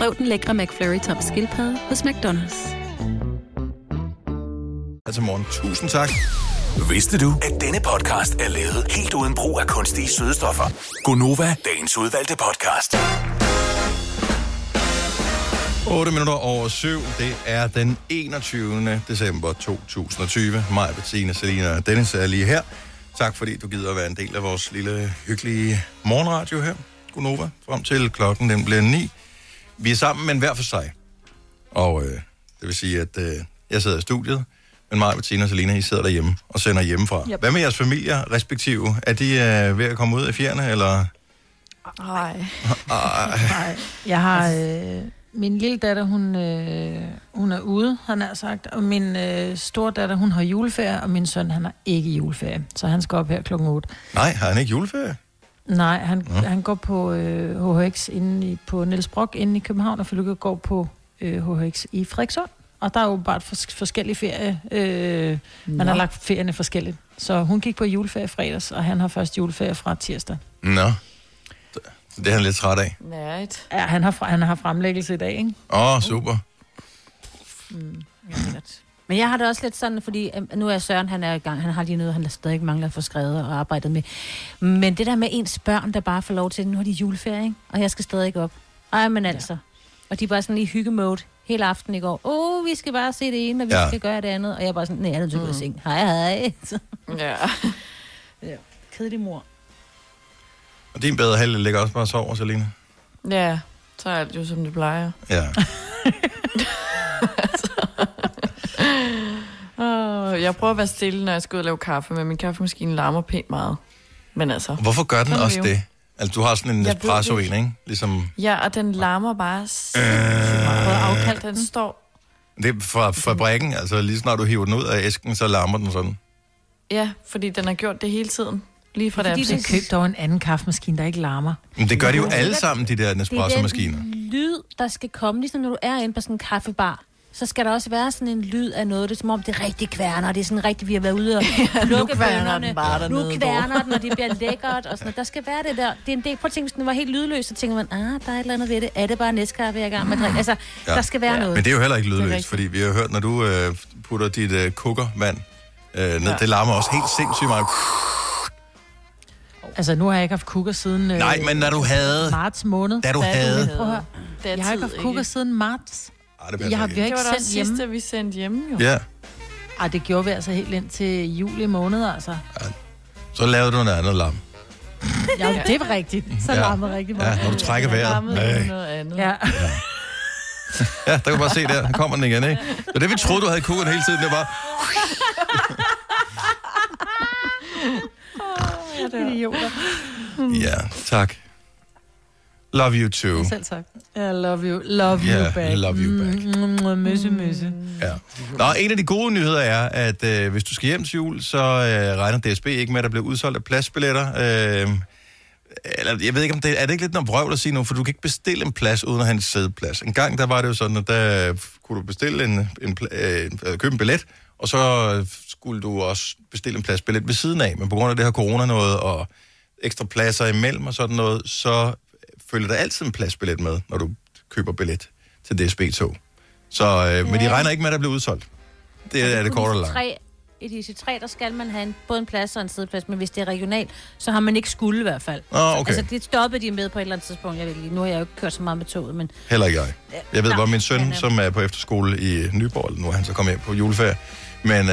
Prøv den lækre McFlurry tom skildpadde hos McDonald's. Altså morgen. Tusind tak. Vidste du, at denne podcast er lavet helt uden brug af kunstige sødestoffer? Gonova, dagens udvalgte podcast. 8 minutter over 7. Det er den 21. december 2020. Mig, Bettina, Selina og Dennis er lige her. Tak fordi du gider at være en del af vores lille hyggelige morgenradio her. Gunova, frem til klokken den bliver 9. Vi er sammen, men hver for sig. Og øh, det vil sige, at øh, jeg sidder i studiet, men mig, Bettina og Selina, I sidder derhjemme og sender hjemmefra. Yep. Hvad med jeres familier respektive? Er de øh, ved at komme ud af fjerne, eller... Nej. Nej, jeg har... Øh, min lille datter, hun, øh, hun er ude, han har sagt, og min øh, store datter, hun har juleferie, og min søn, han har ikke juleferie, så han skal op her klokken 8. Nej, har han ikke juleferie? Nej, han, Nå. han går på øh, HHX inde i, på Niels Brock inde i København, og Felykke går på øh, HHX i Frederikssund. Og der er jo bare fors- forskellige ferie. Øh, man Nå. har lagt ferierne forskelligt. Så hun gik på juleferie fredags, og han har først juleferie fra tirsdag. Nå. Det er han lidt træt af. Right. Ja, han har, fra- han har fremlæggelse i dag, ikke? Åh, oh, super. Men jeg har det også lidt sådan, fordi øh, nu er Søren, han er i gang, han har lige noget, han stadig mangler at få skrevet og arbejdet med. Men det der med ens børn, der bare får lov til, nu har de juleferie, ikke? og jeg skal stadig ikke op. Ej, men altså. Og de er bare sådan i hyggemode hele aften i går. Åh, oh, vi skal bare se det ene, og vi Ja. ja. skal gøre det andet. Og jeg er bare sådan, nej, jeg er nødt til at gå i seng. Hej, hej. Ja. ja. Kedelig mor. Og din bedre halvdel ligger også bare og sover, Selina. Ja, så er alt jo, som det plejer. Ja. Oh, jeg prøver at være stille, når jeg skal ud og lave kaffe, men min kaffemaskine larmer pænt meget. Men altså... Hvorfor gør den er også det? Altså, du har sådan en espresso det en, ikke? Ligesom, Ja, og den larmer bare sindssygt Øh. meget. Prøv at afkalde, den står... det er fra fabrikken, altså lige snart du hiver den ud af æsken, så larmer den sådan. Ja, fordi den har gjort det hele tiden. Lige fra da Fordi jeg det køb dog en anden kaffemaskine, der ikke larmer. Men det gør de jo alle sammen, de der Det er Nespresso-maskiner. den lyd, der skal komme, ligesom når du er inde på sådan en kaffebar. Så skal der også være sådan en lyd af noget, det er som om det er rigtig kværner, det er sådan rigtig, vi har været ude og plukke kværner bønnerne. den bare Nu dernede, kværner den, og det bliver lækkert, og sådan noget. Der skal være det der. Det er en del, prøv at tænke, hvis den var helt lydløs, så tænker man, ah, der er et eller andet ved det. Er det bare næstkaffe, jeg er i gang med at drikke? Altså, Ja. ja. der skal være noget. Men det er jo heller ikke lydløst, fordi vi har hørt, når du øh, putter dit øh, kukkervand øh, ned, Ja. det larmer også helt sindssygt meget. Altså, nu har jeg ikke haft kukker siden... Øh, Nej, men når du havde- Marts måned. Da du havde- Prøv at høre. Det er Jeg har ikke haft kukker siden marts. Ej, det jeg har, ikke. vi har Det ikke var da sendt hjemme. sidste, vi sendte hjemme, jo. Ja, Ej, det gjorde vi altså helt ind til juli måned, altså. så lavede du noget andet larm. Ja, det var rigtigt. Så Ja. larmede rigtig meget. Ja, når du trækker vejret. Nej. noget andet. Ja. Ja, der kan du bare se der. Der kommer den igen, ikke? Det var det, vi troede, du havde kukkeren hele tiden. Det var Idioter. Ja, tak. Love you too. Selv tak. I love you. Love Ja, you back. love you back. Mm, mm, mm, Møsse, møsse. Ja. Nå, en af de gode nyheder er, at øh, hvis du skal hjem til jul, så øh, regner DSB ikke med, at der bliver udsolgt af pladsbilletter. Øh, eller, jeg ved ikke, om det er det ikke lidt noget vrøvl at sige nu, for du kan ikke bestille en plads uden at have en sædeplads. En gang der var det jo sådan, at der kunne du bestille en, en, øh, øh, købe en billet, og så øh, skulle du også bestille en pladsbillet ved siden af. Men på grund af det her corona noget, og ekstra pladser imellem og sådan noget, så følger der altid en pladsbillet med, når du køber billet til DSB-tog. Så, øh, men de Ja. regner ikke med, at der bliver udsolgt. Det er det korte og langt. I de 3 der skal man have en, både en plads og en sideplads, men hvis det er regionalt, så har man ikke skulle i hvert fald. Nå, okay. Altså, det stoppede de med på et eller andet tidspunkt. Jeg ved lige. nu har jeg jo ikke kørt så meget med toget, men Heller ikke jeg. Jeg ved bare, min søn, men, øh, som er på efterskole i Nyborg, eller nu er han så kommet hjem på juleferie, men øh,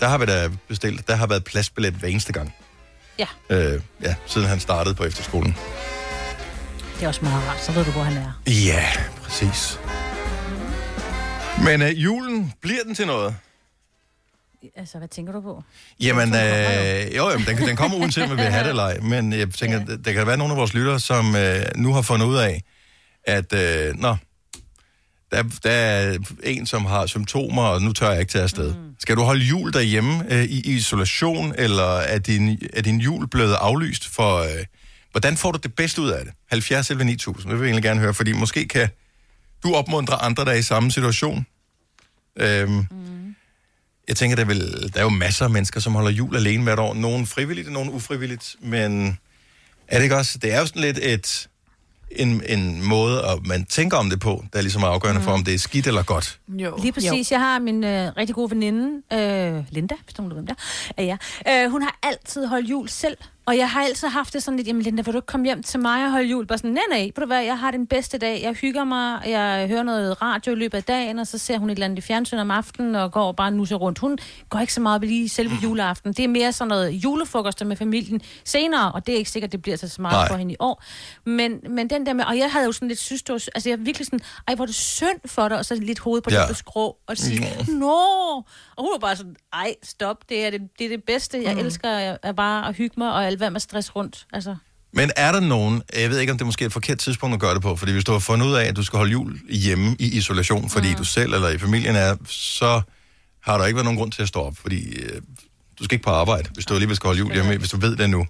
der har vi da bestilt, der har været pladsbillet hver eneste gang. Ja. Øh, ja, siden han startede på efterskolen. Det er også meget rart. Så ved du, hvor han er. Ja, præcis. Men øh, julen, bliver den til noget? Altså, hvad tænker du på? Jamen, øh, jo, jamen, den, den kommer uanset, om vi vil have det eller ej. Men jeg tænker, ja. der kan være nogle af vores lyttere, som øh, nu har fundet ud af, at øh, nå, der, der er en, som har symptomer, og nu tør jeg ikke tage afsted. Mm. Skal du holde jul derhjemme øh, i isolation, eller er din, er din jul blevet aflyst? For, øh, hvordan får du det bedste ud af det? 70 eller 9000, det vil jeg egentlig gerne høre, fordi måske kan du opmuntre andre, der er i samme situation. Øhm, mm. Jeg tænker, der er, vel, der er jo masser af mennesker, som holder jul alene hvert år. Nogle frivilligt og nogle ufrivilligt. Men er det ikke også? Det er jo sådan lidt et, en, en måde, at man tænker om det på, der er ligesom afgørende mm. for, om det er skidt eller godt. Jo. Lige præcis. Jo. Jeg har min øh, rigtig gode veninde, øh, Linda, hvis du ved, hvem det er. Ja, ja. Øh, hun har altid holdt jul selv Og jeg har altid haft det sådan lidt, jamen Linda, vil du ikke komme hjem til mig og holde jul? Bare sådan, nej, nej, ved du hvad, jeg har den bedste dag. Jeg hygger mig, jeg hører noget radio i løbet af dagen, og så ser hun et eller andet i fjernsyn om aftenen, og går bare nu rundt. Hun går ikke så meget op lige selve juleaften. Det er mere sådan noget julefrokoster med familien senere, og det er ikke sikkert, det bliver så meget Nej. for hende i år. Men, men den der med, og jeg havde jo sådan lidt var, altså jeg er virkelig sådan, ej, hvor er det synd for dig, og så lidt hoved på Ja. det skrå, og sige, Nå. nå, og hun var bare sådan, ej, stop, det er det, det, er det bedste. Jeg mm. elsker at, at bare at hygge mig, og alt være med stress rundt. Altså. Men er der nogen, jeg ved ikke, om det er måske et forkert tidspunkt at gøre det på, fordi hvis du har fundet ud af, at du skal holde jul hjemme i isolation, fordi mm. du selv eller i familien er, så har der ikke været nogen grund til at stå op, fordi øh, du skal ikke på arbejde, hvis du alligevel skal holde jul hjemme, hvis du ved det nu.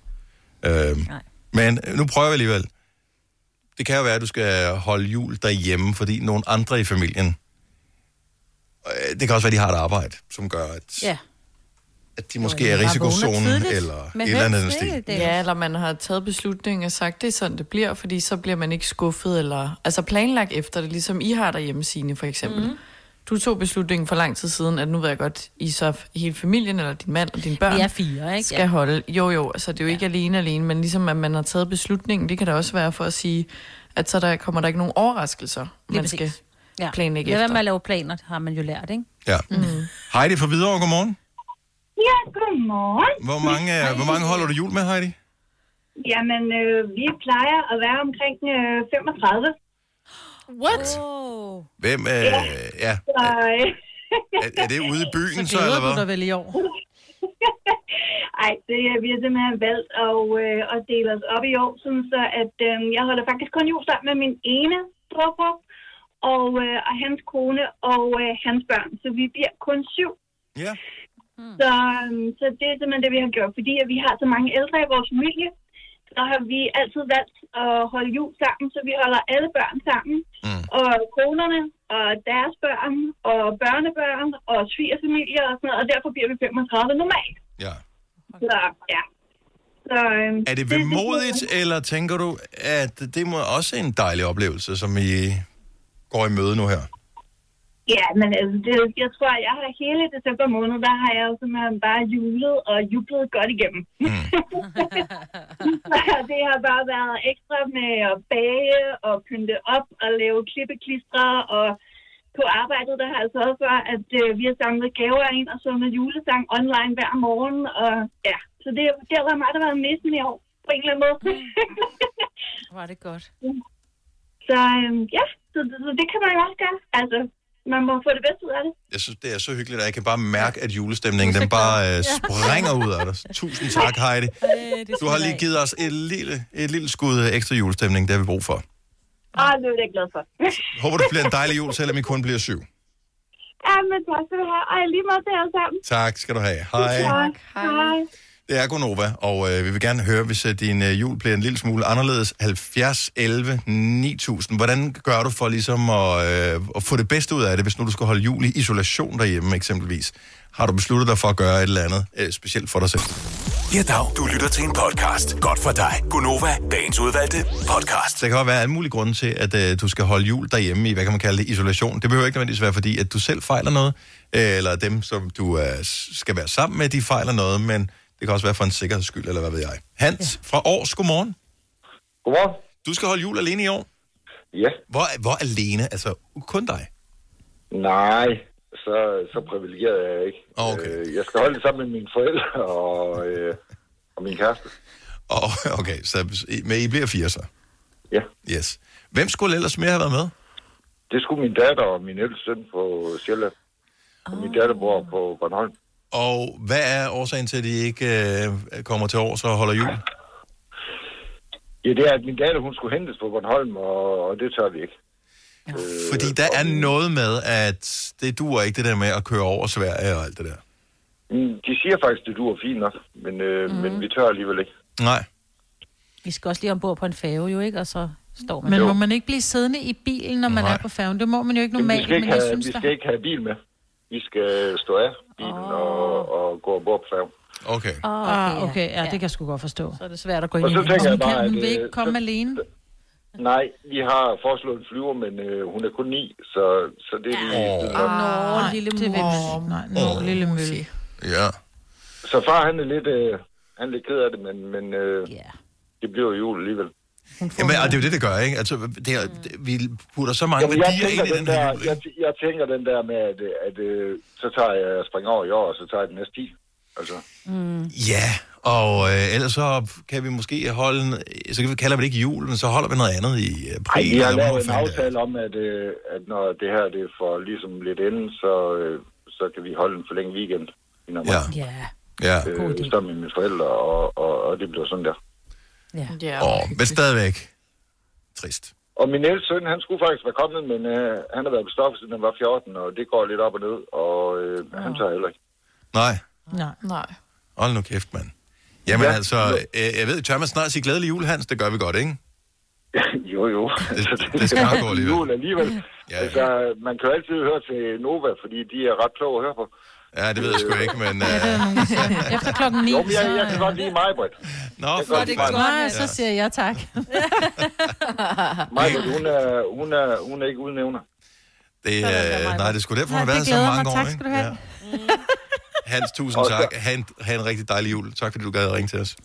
Øh, men nu prøver vi alligevel. Det kan jo være, at du skal holde jul derhjemme, fordi nogle andre i familien, øh, det kan også være, at de har et arbejde, som gør, at, Ja. At de måske er i risikozonen, eller et eller andet stil. Ja, eller man har taget beslutningen og sagt, det er sådan, det bliver, fordi så bliver man ikke skuffet, eller altså planlagt efter det, ligesom I har derhjemme, Signe, for eksempel. Mm. Du tog beslutningen for lang tid siden, at nu ved jeg godt, I så hele familien, eller din mand og dine børn, Vi er fire, ikke? skal Ja. holde. Jo, jo, altså det er jo ikke alene alene, men ligesom at man har taget beslutningen, det kan da også være for at sige, at så der kommer der ikke nogen overraskelser, Lige man præcis. skal Ja. planlægge efter. med at lave planer, det har man jo lært, ikke? Ja. Mm. Heidi fra Hvidovre, godmorgen. Ja, godmorgen. Hvor mange, øh, hvor mange holder du jul med, Heidi? Jamen, øh, vi plejer at være omkring øh, 35. What? Oh. Hvem, øh, ja. Så, øh, Er, er det ude i byen, så, glæder eller du hvad? dig vel i år? Ej, det, er- vi har simpelthen valgt at, øh, at dele os op i år, sådan så at øh, jeg holder faktisk kun jul sammen med min ene bror og, øh, og hans kone og øh, hans børn. Så vi bliver kun syv. Ja. Så, øh, så det er simpelthen det, vi har gjort. Fordi at vi har så mange ældre i vores familie, så har vi altid valgt at holde jul sammen, så vi holder alle børn sammen. Mm. Og konerne og deres børn og børnebørn og svigerfamilier og sådan noget, og derfor bliver vi 35 normalt. Ja. Så ja. Så, øhm, Er det vemodigt, eller tænker du, at det må også en dejlig oplevelse, som I går i møde nu her? Ja, men altså, det, jeg tror, jeg har hele december måned, der har jeg jo simpelthen bare julet og jublet godt igennem. Mm. det har bare været ekstra med at bage og pynte op og lave klippeklistre og på arbejdet, der har jeg sørget for, at øh, vi har samlet gaver ind og sunget julesang online hver morgen. Og ja, så det, det har været mig, der har været næsten i år, på en eller anden måde. Var det godt. så øhm, ja, så, så, så, det kan man jo også gøre. Altså, man må få det bedste ud af det. Jeg synes, det er så hyggeligt, at jeg kan bare mærke, at julestemningen den bare øh, springer ud af dig. Tusind tak, Heidi. Du har lige givet os et lille, et lille skud ekstra julestemning, det har vi brug for. Ah, det er jeg glad for. Håber, det bliver en dejlig jul, selvom I kun bliver syv. ja, men tak skal du have. Ej, lige meget til jer sammen. Tak skal du have. Hej. Tak. Hej. Det er Gonova, og øh, vi vil gerne høre, hvis øh, din øh, jul bliver en lille smule anderledes. 70, 11, 9000. Hvordan gør du for ligesom at, øh, at få det bedste ud af det, hvis nu du skal holde jul i isolation derhjemme eksempelvis? Har du besluttet dig for at gøre et eller andet øh, specielt for dig selv? Ja, dag. Du lytter til en podcast. Godt for dig. Gunova, dagens udvalgte podcast. Der kan jo være alle mulige grunde til, at øh, du skal holde jul derhjemme i, hvad kan man kalde det, isolation. Det behøver ikke nødvendigvis være, fordi at du selv fejler noget, øh, eller dem, som du øh, skal være sammen med, de fejler noget, men det kan også være for en sikkerheds skyld, eller hvad ved jeg. Hans ja. fra Års, godmorgen. Godmorgen. Du skal holde jul alene i år? Ja. Hvor, hvor alene? Altså, kun dig? Nej, så, så privilegeret er jeg ikke. Okay. Øh, jeg skal holde det sammen med mine forældre og, øh, og min kæreste. Oh, okay, så men I bliver fire så? Ja. Yes. Hvem skulle ellers mere have været med? Det skulle min datter og min ældste søn på Sjælland. Og min datter bor på Bornholm. Og hvad er årsagen til, at de ikke øh, kommer til års og holder jul? Ja, det er, at min datter hun skulle hentes på Bornholm, og, og det tør vi ikke. Fordi der er noget med, at det duer ikke det der med at køre over Sverige og alt det der. Mm, De siger faktisk, det duer fint nok, men, øh, mm. men vi tør alligevel ikke. Nej. Vi skal også lige ombord på en færge jo, ikke? Og så står man... Men må man ikke blive siddende i bilen, når man Nej. er på færgen? Det må man jo ikke Jamen, vi normalt, skal ikke, men jeg have, synes, vi der... skal ikke have bil med. Vi skal stå af bilen oh. og, og gå ombord på færgen. Okay. Oh, Ah, okay, ja, det kan jeg sgu godt forstå. Så er det svært at gå ind Og i så det. tænker jeg bare, kan, hun at, vil øh, ikke komme så- alene. Nej, vi har foreslået en flyver, men øh, hun er kun ni, så, så det er lige... Åh. Nå, lille det vil Nej, nå, lille mølle. Ja. Så far, han er lidt... Øh, han er lidt ked af det, men, men øh, det bliver jul alligevel. Jamen, og det er jo det, det gør, ikke? Altså, det er, det, vi putter så mange Jamen, jeg, værdier tænker ind i den den her der, jul, jeg, jeg tænker den der med, at, at, øh, så tager jeg, jeg springer over i år, og så tager jeg den næste 10. Altså, Mm. Ja, og øh, ellers så kan vi måske holde, en, så kan vi kalder vi det ikke jul, men så holder vi noget andet i Ej, april. vi har lavet en er. aftale om, at, øh, at når det her det får ligesom lidt ende, så, øh, så kan vi holde en forlænget weekend. Ja. Ja. Ja. Øh, sammen med mine forældre, og, og, og det bliver sådan der. Ja. ja. Åh, men stadigvæk. Trist. Og min ældste søn, han skulle faktisk være kommet, men øh, han har været på stoffet, siden han var 14, og det går lidt op og ned, og øh, han tager heller ikke. Nej, Nej. Nej. hold nu kæft, mand. Jamen Ja. altså, øh, jeg ved, tør man snart sige glædelig jul, Hans? Det gør vi godt, ikke? jo, jo. Det, det skal nok gå alligevel. Jul alligevel. Ja, Ja, ja. Altså, man kan jo altid høre til Nova, fordi de er ret kloge at høre på. Ja, det ved jeg sgu ikke, men... Ja, det siger. Efter klokken 9, Jo, jeg, så... jeg kan godt lide mig, Britt. Nå, kan for godt lide mig. Nej, så siger jeg tak. Majbert, hun er, hun, er, hun er ikke udnævner. det, øh, nej, det er sgu derfor, hun har været det så mange mig. år, Tak ikke? skal du have. Hans, tusind tak. Ha' en, ha' en rigtig dejlig jul. Tak, fordi du gad at ringe til os.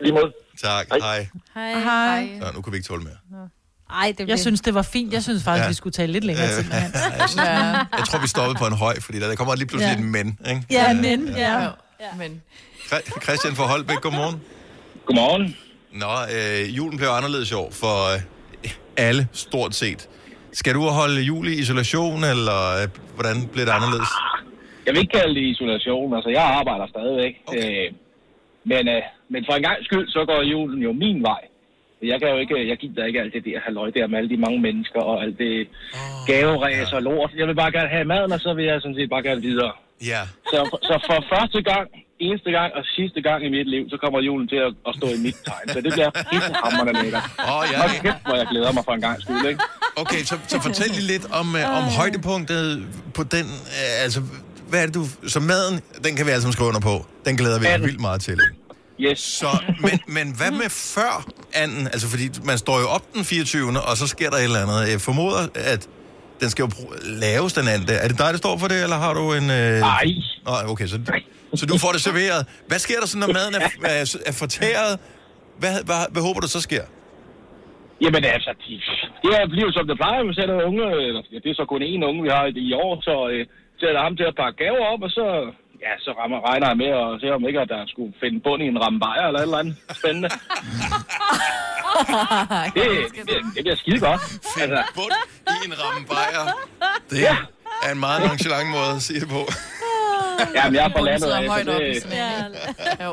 Lige måde. Tak, hej. Hej. Hej. Så, nu kunne vi ikke tåle mere. Ej, det Jeg synes, det var fint. Jeg synes faktisk, Ja. vi skulle tage lidt længere tid med Hans. Ja. Jeg tror, vi stoppede på en høj, fordi der, kommer lige pludselig Ja. et men, ikke? Ja, men. Ja. Ja. Men Chri- Christian fra Holbæk, godmorgen. Godmorgen. Nå, øh, julen blev anderledes i år for øh, alle, stort set. Skal du holde jul i isolation, eller øh, hvordan bliver det anderledes? Jeg vil ikke kalde det isolation. Altså, jeg arbejder stadigvæk. Okay. Øh, men, øh, men for en gang skyld, så går julen jo min vej. Jeg kan jo ikke, jeg gider ikke alt det der halløj der med alle de mange mennesker og alt det oh, gaveræs og lort. Jeg vil bare gerne have maden, og så vil jeg sådan set bare gerne videre. Ja. Så, så for første gang, eneste gang og sidste gang i mit liv, så kommer julen til at, at stå i mit tegn. Så det bliver pissehammerende lækkert. Åh, ja. Hold kæft, hvor jeg glæder mig for en gang skyld, ikke? Okay, så, så fortæl lige lidt om, øh, om højdepunktet på den, øh, altså, hvad er det du, så maden, den kan vi alle sammen skrive under på. Den glæder vi os vildt meget til. Yes. Så, men, men hvad med før anden? Altså, fordi man står jo op den 24. og så sker der et eller andet. Jeg formoder, at den skal jo laves den anden. Er det dig, der står for det, eller har du en... Øh... Nej. Nå, okay, så, så du får det serveret. Hvad sker der så, når maden er, er, er fortæret? Hvad, hvad, hvad håber du så sker? Jamen altså, de, det er bliver som det plejer. Vi sætter unge, eller, ja, det er så kun én unge, vi har i, i år, så øh, sætter ham til at pakke gaver op, og så, ja, så rammer, regner jeg med at se, om ikke, at der skulle finde bund i en ramme bajer eller et eller andet spændende. det, det, det bliver skide godt. Altså, Bund i en ramme bajer. Det er en meget nonchalant måde at sige det på. Jamen, jeg er fra landet af, så det. Jo.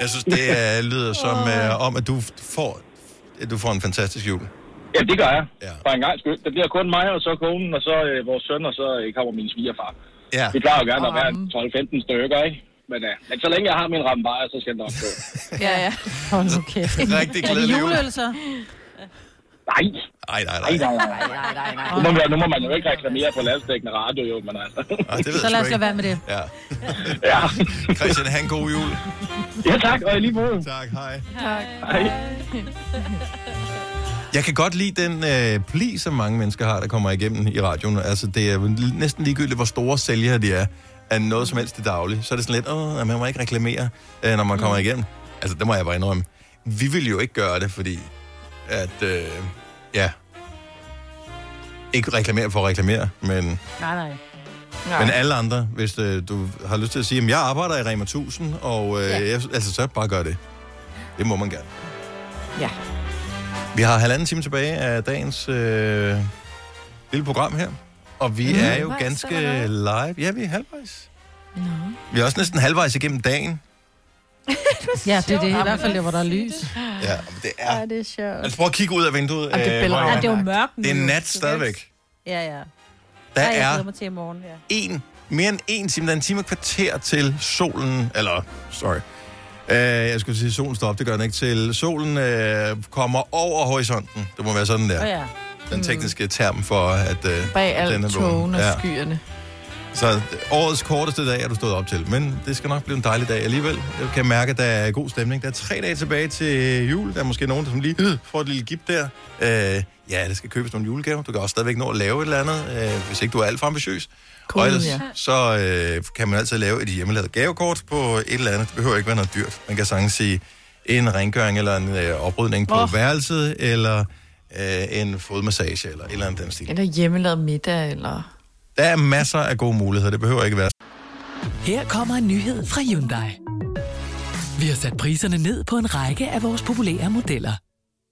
Jeg synes, det er, lyder som øh, om, at du får, at du får en fantastisk jul. ja, det gør jeg. Ja. For en gang skyld. Det bliver kun mig, og så konen, og så øh, vores søn, og så øh, kommer min svigerfar. Ja. Vi plejer jo gerne at være ramme. 12-15 stykker, ikke? Men, øh, men så længe jeg har min ramme bajer, så skal det nok gå. Ja, ja. Hold nu kæft. Rigtig Er det glædelig jul. juleøl så? Nej, Ej, nej, nej, nej. nej, nej. Nej, nej, nej. Nu må, vi- nu må man jo ikke reklamere på landsdækkende radio, jo, men altså. Ej, det ved Så jeg lad os lade være med det. Ja. ja. Christian, have en god jul. ja, tak, og i lige måde. Tak, hej. Hej. Jeg kan godt lide den øh, pli, som mange mennesker har, der kommer igennem i radioen. Altså, det er næsten ligegyldigt, hvor store sælgere de er af noget som helst i daglig. Så er det sådan lidt, åh, man må ikke reklamere, øh, når man kommer igennem. Altså, det må jeg bare indrømme. Vi vil jo ikke gøre det, fordi at, øh, ja, ikke reklamere for at reklamere, men, Nej, nej. Nej. men alle andre, hvis øh, du har lyst til at sige, at jeg arbejder i Rema 1000, og øh, Ja. jeg, altså, så bare gør det. Det må man gerne. Ja. Vi har halvanden time tilbage af dagens øh, lille program her. Og vi mm, er jo halvvejs, ganske live. Ja, vi er halvvejs. Vi er også næsten halvvejs igennem dagen. Ja, det er det. I hvert fald der, hvor der er lys. Ja, men det er... Ja, det er sjovt. Altså, prøv at kigge ud af vinduet. Og det øh, billeder. Maja. Ja, det er jo mørkt nu. det er nat stadigvæk. Ja, ja. Der Ej, jeg er mig til i morgen, ja. en, mere end en time, der er en time og kvarter til solen, eller, sorry, øh, jeg skulle sige, solen står op, det gør den ikke, til solen øh, kommer over horisonten. Det må være sådan der. Åh ja. Den tekniske term for, at øh, Bag den er alt vågen. tågen og skyerne. Så øh, årets korteste dag er du stået op til, men det skal nok blive en dejlig dag alligevel. Jeg kan mærke, at der er god stemning. Der er tre dage tilbage til jul. Der er måske nogen, der som lige øh, får et lille gift der. Øh, ja, det skal købes nogle julegaver. Du kan også stadigvæk nå at lave et eller andet, øh, hvis ikke du er alt for ambitiøs. Cool, og ellers, ja. så øh, kan man altid lave et hjemmelavet gavekort på et eller andet. Det behøver ikke være noget dyrt. Man kan sagtens sige en rengøring eller en øh, oprydning på Åh. værelset, eller øh, en fodmassage, eller et eller andet den stil. Eller hjemmelavet middag, eller... Der er masser af gode muligheder. Det behøver ikke være Her kommer en nyhed fra Hyundai. Vi har sat priserne ned på en række af vores populære modeller.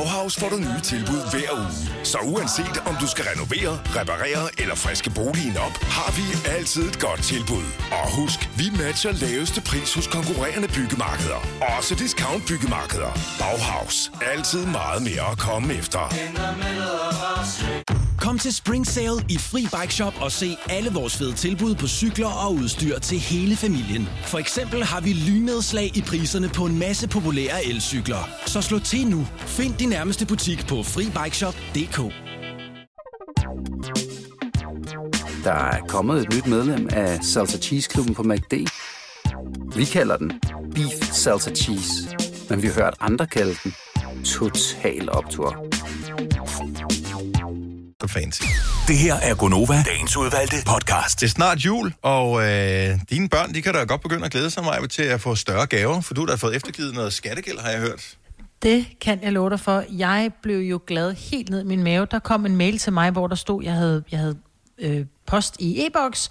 Bauhaus får du nye tilbud hver uge. Så uanset om du skal renovere, reparere eller friske boligen op, har vi altid et godt tilbud. Og husk, vi matcher laveste pris hos konkurrerende byggemarkeder. Også discount byggemarkeder. Bauhaus. Altid meget mere at komme efter. Kom til Spring Sale i Fri Bike Shop og se alle vores fede tilbud på cykler og udstyr til hele familien. For eksempel har vi lynnedslag i priserne på en masse populære elcykler. Så slå til nu. Find din nærmeste butik på FriBikeShop.dk. Der er kommet et nyt medlem af Salsa Cheese Klubben på MACD. Vi kalder den Beef Salsa Cheese, men vi har hørt andre kalde den Total Optor. fancy. Det her er Gonova, dagens udvalgte podcast. Det er snart jul, og øh, dine børn, de kan da godt begynde at glæde sig mig til at få større gaver, for du har da fået eftergivet noget skattegæld, har jeg hørt. Det kan jeg love dig for. Jeg blev jo glad helt ned i min mave. Der kom en mail til mig, hvor der stod, jeg havde, jeg havde øh, post i e-boks,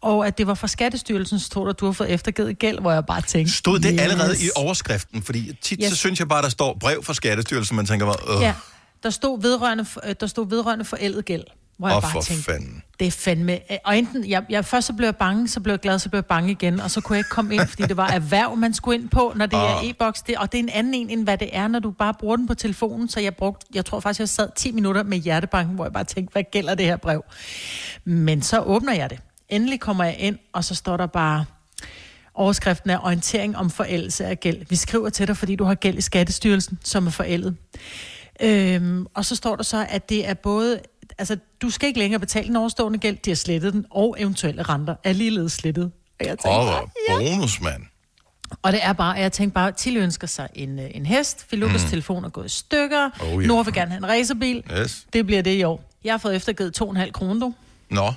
og at det var fra Skattestyrelsen, stod der, du har fået eftergivet gæld, hvor jeg bare tænkte... Stod det yes. allerede i overskriften? Fordi tit yes. så synes jeg bare, der står brev fra Skattestyrelsen, man tænker bare, øh, Ja, der stod vedrørende, øh, der stod vedrørende forældet gæld, hvor jeg Åh, bare tænkte, fanden. det er fandme... Og enten, jeg, jeg, først så blev jeg bange, så blev jeg glad, så blev jeg bange igen, og så kunne jeg ikke komme ind, fordi det var erhverv, man skulle ind på, når det er Ah. e-boks, det, og det er en anden en, end hvad det er, når du bare bruger den på telefonen, så jeg brugte, jeg tror faktisk, jeg sad 10 minutter med hjertebanken, hvor jeg bare tænkte, hvad gælder det her brev? Men så åbner jeg det. Endelig kommer jeg ind, og så står der bare, overskriften er orientering om forældelse af gæld. Vi skriver til dig, fordi du har gæld i Skattestyrelsen, som er forældet. Øhm, og så står der så, at det er både... Altså, du skal ikke længere betale den overstående gæld, de har slettet den, og eventuelle renter er ligeledes slettet. Og jeg tænkte, åh, hvor bonus, mand. og det er bare, jeg tænkte bare, Tilly ønsker sig en, øh, en hest, Filukas mm. telefon er gået i stykker, Oh, oh, ja. Nora vil gerne have en racerbil, Yes. det bliver det i år. Jeg har fået eftergivet 2,5 kroner, du. Nå,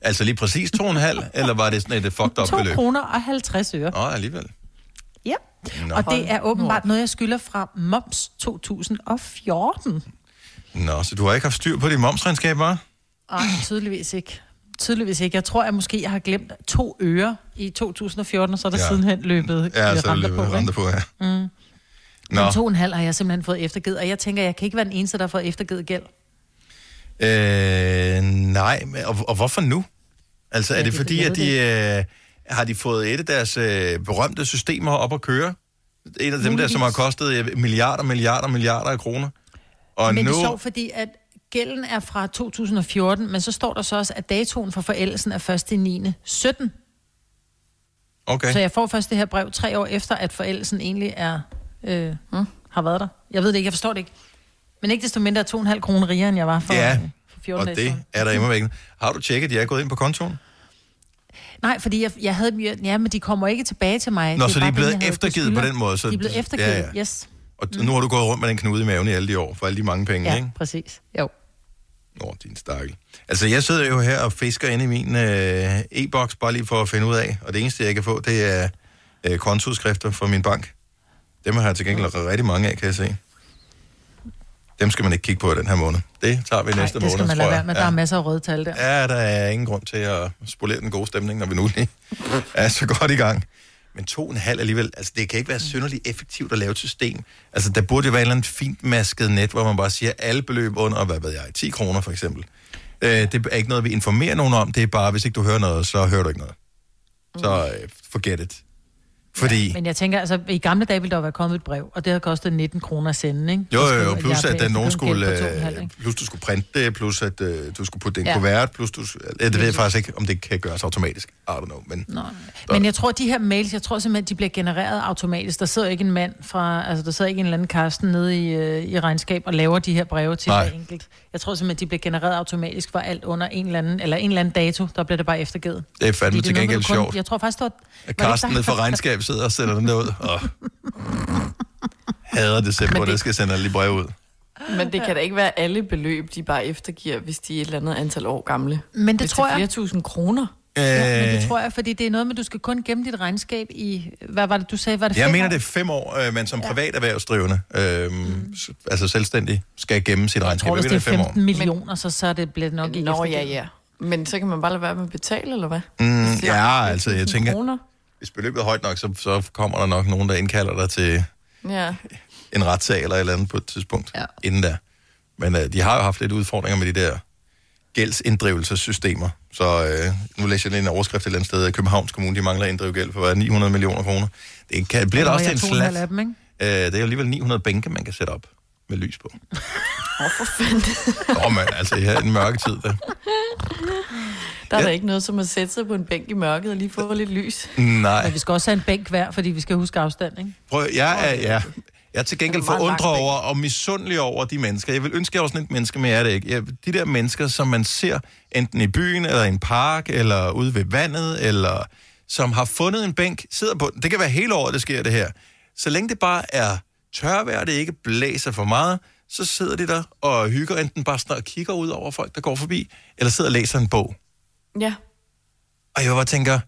altså lige præcis 2,5, eller var det sådan et fucked up 2 beløb? kroner og 50 øre. Nå, alligevel. Ja. Nå. Og det er åbenbart noget, jeg skylder fra Moms 2014. Nå, så du har ikke haft styr på dit momsregnskab, hva'? Nej, tydeligvis ikke. Tydeligvis ikke. Jeg tror, at måske jeg har glemt to øre i 2014, og så er der Ja. sidenhen løbet Ja, så renter løbet på. renter på, ja. Mm. Nå. Men to og en halv har jeg simpelthen fået eftergivet, og jeg tænker, jeg kan ikke være den eneste, der fået eftergivet gæld. Øh, nej, og, og hvorfor nu? Altså, er Ja, det det fordi, at de, øh, har de fået et af deres øh, berømte systemer op at køre? Et af dem der, som har kostet øh, milliarder, milliarder, milliarder af kroner? Og men nu... det er sjovt, fordi at gælden er fra 2014, men så står der så også, at datoen for forældelsen er 1. i 9. 17. Okay. Så jeg får først det her brev tre år efter, at forældelsen egentlig er, øh, hmm, har været der. Jeg ved det ikke, jeg forstår det ikke. Men ikke desto mindre er 2,5 kroner rigere, end jeg var for, Ja, øh, for 14 og det siden. er der væk. Har du tjekket, at de er gået ind på kontoen? Nej, fordi jeg, jeg havde ja, men de kommer ikke tilbage til mig. Nå, Det så de bare er blevet jeg havde eftergivet på den måde, så- De er blevet eftergivet, ja. ja. yes. Og mm. nu har du gået rundt med den knude i maven i alle de år, for alle de mange penge, Ja, ikke? præcis. Jo. Nå, din stakkel. Altså, jeg sidder jo her og fisker inde i min øh, e-boks, bare lige for at finde ud af, og det eneste, jeg kan få, det er øh, kontoudskrifter fra min bank. Dem har jeg til gengæld rigtig mange af, kan jeg se. Dem skal man ikke kigge på den her måned. Det tager vi Nej, næste det måned, skal man lade være med. Der er masser af røde tal der. Ja, der er ingen grund til at spolere den gode stemning, når vi nu lige er så godt i gang. Men to en halv alligevel, altså det kan ikke være synderligt effektivt at lave et system. Altså der burde jo være et eller andet fint masket net, hvor man bare siger alle beløb under, hvad ved jeg, 10 kroner for eksempel. Øh, det er ikke noget, vi informerer nogen om, det er bare, hvis ikke du hører noget, så hører du ikke noget. Så øh, forget it. Fordi... Men jeg tænker, altså i gamle dage ville der jo være kommet et brev, og det havde kostet 19 kroner at sende, ikke? Jo, jo, jo, plus jeg at bag- nogen skulle, på 2,5, øh, plus du skulle printe det, plus at øh, du skulle putte det i en Ja. kuvert, plus du... Ja, det ved jeg faktisk ikke, om det kan gøres automatisk. I don't know, men... Nej. Men jeg tror, de her mails, jeg tror simpelthen, de bliver genereret automatisk. Der sidder ikke en mand fra, altså der sidder ikke en eller anden Karsten nede i, øh, i regnskab og laver de her breve til hver enkelt. Jeg tror simpelthen, de bliver genereret automatisk for alt under en eller anden, eller en eller anden dato, der bliver det bare eftergivet. Det er fandme Fordi til noget, gengæld kun- sjovt. Jeg tror faktisk. At Karsten ikke ned dig, regnskab sidder og sætter den derud. Og hader det simpelthen, det... det- skal sende alle de brev ud. Men det kan da ikke være alle beløb, de bare eftergiver, hvis de er et eller andet antal år gamle. Men det hvis tror det er jeg- flere tusind kroner. Ja, men Øh, det tror jeg, fordi det er noget med, du skal kun gemme dit regnskab i... Hvad var det, du sagde? Var det Jeg mener, år? det er fem år, øh, men som privat erhvervsdrivende, øh, mm. altså selvstændig, skal gemme sit Jeg regnskab. tror, hvis Jeg det er det er 15 millioner, så, så er det bliver det nok ikke Nå, ja, ja. Men så kan man bare lade være med at betale, eller hvad? Mm, ja, altså, jeg 4.000 tænker, kroner. Hvis beløbet er højt nok, så, så kommer der nok nogen, der indkalder dig til Ja. en retssag eller et eller andet på et tidspunkt ja. inden da. Men øh, de har jo haft lidt udfordringer med de der gældsinddrivelsessystemer. Så øh, nu læser jeg lige en overskrift et eller andet sted, at Københavns Kommune de mangler at inddrive gæld for hvad, 900 millioner kroner. Det kan, bliver der Og også til en slat. af dem, ikke? Øh, det er jo alligevel 900 bænke, man kan sætte op med lys på. Åh, for fanden. Åh, man, altså, i her en mørke tid, der. Der er Ja. da ikke noget som at sætte sig på en bænk i mørket og lige få lidt lys. Nej. Men vi skal også have en bænk hver, fordi vi skal huske afstand, ikke? Prøv, jeg er, ja, jeg er til gengæld forundret over og misundelig over de mennesker. Jeg vil ønske, jeg var sådan et menneske, men jeg er det ikke. Jeg, de der mennesker, som man ser enten i byen, eller i en park, eller ude ved vandet, eller som har fundet en bænk, sidder på den. Det kan være hele året, det sker det her. Så længe det bare er tørvejr, det ikke blæser for meget, så sidder de der og hygger, enten bare sådan og kigger ud over folk, der går forbi, eller sidder og læser en bog. Ja. Og jeg bare tænker,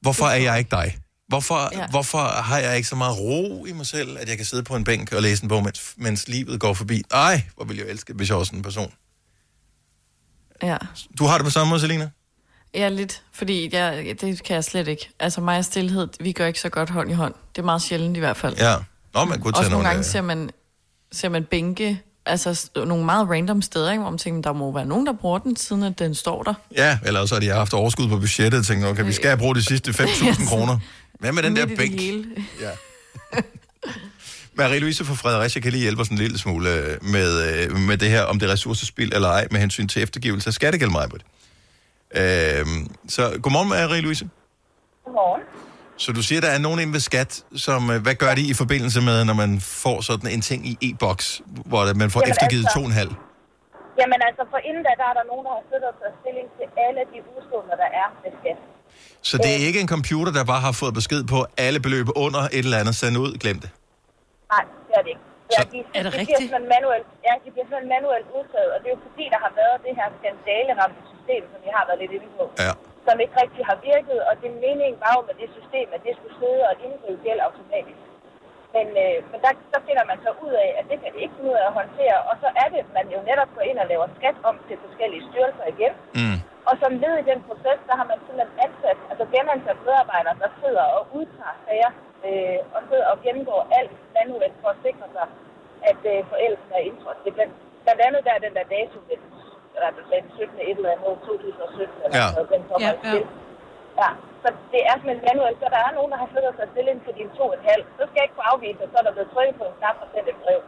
hvorfor er jeg ikke dig? Hvorfor, Ja. hvorfor har jeg ikke så meget ro i mig selv, at jeg kan sidde på en bænk og læse en bog, mens, mens livet går forbi? Ej, hvor ville jeg elske, hvis jeg var sådan en person. Ja. Du har det på samme måde, Selina? Ja, lidt. Fordi jeg, det kan jeg slet ikke. Altså mig og stillhed, vi gør ikke så godt hånd i hånd. Det er meget sjældent i hvert fald. Ja. Nå, man kunne tage Også nogle nogle... gange øh, ser man, ser man bænke, altså nogle meget random steder, ikke, hvor man tænker, der må være nogen, der bruger den, siden at den står der. Ja, eller så har de haft overskud på budgettet og tænkt, okay, vi skal bruge de sidste 5.000 kroner. Hvad med den der bænk? hele. Ja. Marie-Louise fra Fredericia kan lige hjælpe os en lille smule øh, med, øh, med det her, om det er ressourcespil eller ej, med hensyn til eftergivelse af skattegæld, Majbert. Øhm, så godmorgen, Marie-Louise. Godmorgen. Så du siger, der er nogen inde ved skat, som, øh, hvad gør de i forbindelse med, når man får sådan en ting i e-boks, hvor man får Jamen eftergivet altså- to og en halv? Jamen altså, for inden da, der er der nogen, der har siddet og taget stilling til alle de udstående, der er med skat. Så det er ikke en computer, der bare har fået besked på alle beløb under et eller andet, send ud, glem det. Nej, det er det ikke. Ja, de, er det de rigtigt? Bliver sådan manuelt, ja, de bliver sådan manuelt udtaget, og det er jo fordi, der har været det her skandaleramte system, som vi har været lidt inde på, Ja. som ikke rigtig har virket, og det meningen var jo med det system, at det skulle sidde og inddrive gæld automatisk. Men, øh, men der, der finder man så ud af, at det kan det ikke finde ud af at håndtere, og så er det, at man jo netop går ind og laver skat om til forskellige styrelser igen. Mm. Og som led i den proces, der har man simpelthen ansat, altså genansat medarbejdere, der sidder og udtager sager, øh, og sidder og gennemgår alt manuelt for at sikre sig, at øh, forældelsen er indtrådt. Det er blandt, andet der er den der dato, den, eller den 17. et eller andet, 2017, eller Ja. noget, den kommer Ja, ja, ja. til. Ja, så det er simpelthen manuelt, så der er nogen, der har siddet og taget stilling til dine to og et halvt. Så skal jeg ikke afvist, og så er der blevet trykket på en knap og sendt et brev.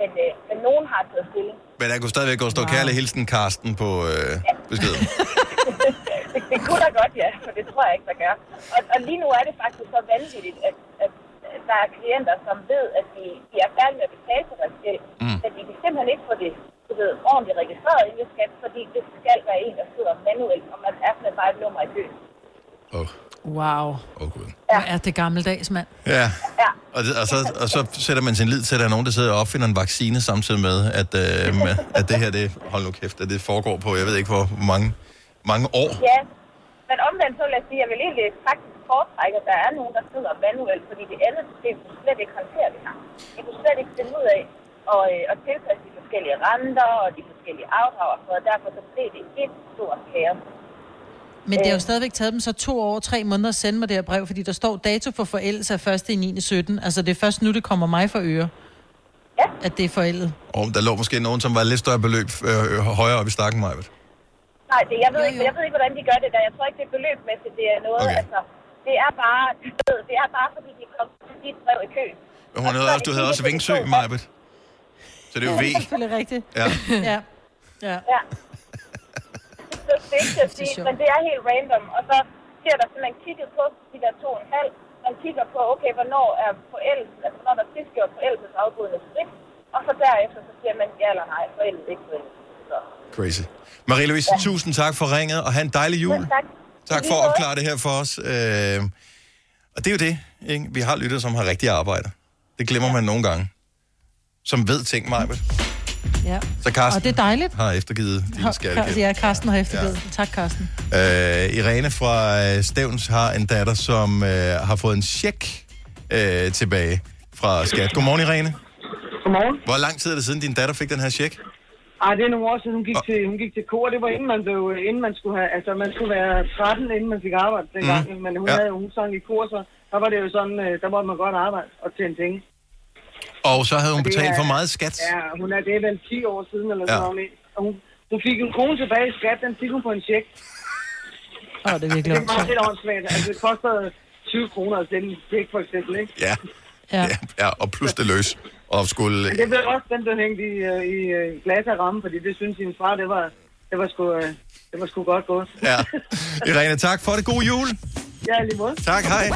Men, øh, men nogen har taget stilling. Men der kunne stadigvæk gå stå wow. kærlig hilsen Karsten på øh, beskeden. det, det kunne da godt, ja, for det tror jeg ikke, der gør. Og, og lige nu er det faktisk så vanvittigt, at, at der er klienter, som ved, at de, de er færdige med at betale for deres gæld, mm. men de kan simpelthen ikke få det du ved, ordentligt registreret i skat, fordi det skal være en, der sidder manuelt, og man er sådan bare et nummer i køen. Wow. Åh, Gud. Hvor er det gammeldags, mand. Ja. Ja. Og, det, og, så, og så sætter man sin lid til, at der er nogen, der sidder og opfinder en vaccine samtidig med, at, øh, med, at det her, det, hold nu kæft, at det foregår på, jeg ved ikke hvor mange, mange år. Ja, men omvendt så vil jeg sige, at jeg vil egentlig faktisk foretrække, at der er nogen, der sidder manuelt, fordi det andet system kunne slet ikke håndtere det her. De kunne slet ikke finde ud af at, øh, at tilpasse de forskellige renter og de forskellige afdrag, og derfor så blev det et stort kaos. Men det har jo stadigvæk taget dem så to år og tre måneder at sende mig det her brev, fordi der står dato for forældelse af 1. i 9. 17. Altså det er først nu, det kommer mig for øre. Ja. At det er forældet. Og der lå måske nogen, som var lidt større beløb øh, højere op i stakken, Majbet. Nej, det, jeg, ved ikke, jeg ved ikke, hvordan de gør det der. Jeg tror ikke, det er beløbsmæssigt. Det er noget, Okay. altså, det er bare, det er bare fordi, de kom til dit brev i kø. Men hun havde også, du havde også Vingsø, Majbet. Så det er jo V. Det er selvfølgelig rigtigt. Ja. Ja. Ja. Ja. Så det er ikke at sige, men det er helt random. Og så bliver der simpelthen kigget på de der to og en halv. Man kigger på, okay, hvornår er forældelse, altså hvornår der er sidst gjort forældelsesafbrydende skridt. Og så derefter, så siger man ja eller nej, forældelse ikke forældelse. Så. Crazy. Marie-Louise, ja. tusind tak for ringet, og have en dejlig jul. Ja, tak. Tak for at opklare det her for os. Øh, og det er jo det, ikke? Vi har lyttere, som har rigtig arbejde. Det glemmer man nogle gange. Som ved ting, Majbet. ja. Så Carsten Og det er dejligt. har eftergivet din skattegæld. Ja, Karsten har eftergivet. Ja. Tak, Karsten. Øh, Irene fra øh, Stævns har en datter, som øh, har fået en check øh, tilbage fra skat. Godmorgen, Irene. Godmorgen. Hvor lang tid er det siden, din datter fik den her check? Ej, det er nogle år siden, hun gik, til, hun gik til kor. Det var inden man, blev, inden man skulle have, altså man skulle være 13, inden man fik arbejde dengang. Mm. Men hun, Ja. havde, hun sang i kor, så der var det jo sådan, øh, der måtte man godt arbejde og tjene penge. Og så havde hun betalt er- for meget skat. Ja, hun er det er vel 10 år siden eller Ja. sådan noget. Og hun, hun fik en krone tilbage i skat, den fik hun på en check. Åh, det er virkelig Det var åndssvagt. lidt åndssvagt. Altså, det kostede 20 kroner at sende en check, for eksempel, ikke? Ja. Ja. ja. ja og plus det løs. Og skulle... Men det blev også den, der hængte i, øh, i øh, glas af ramme, fordi det synes hendes far, det var, det var sgu, øh, det var sgu godt gået. Ja. Irene, tak for det. God jul. Ja, lige måde. Tak, hej.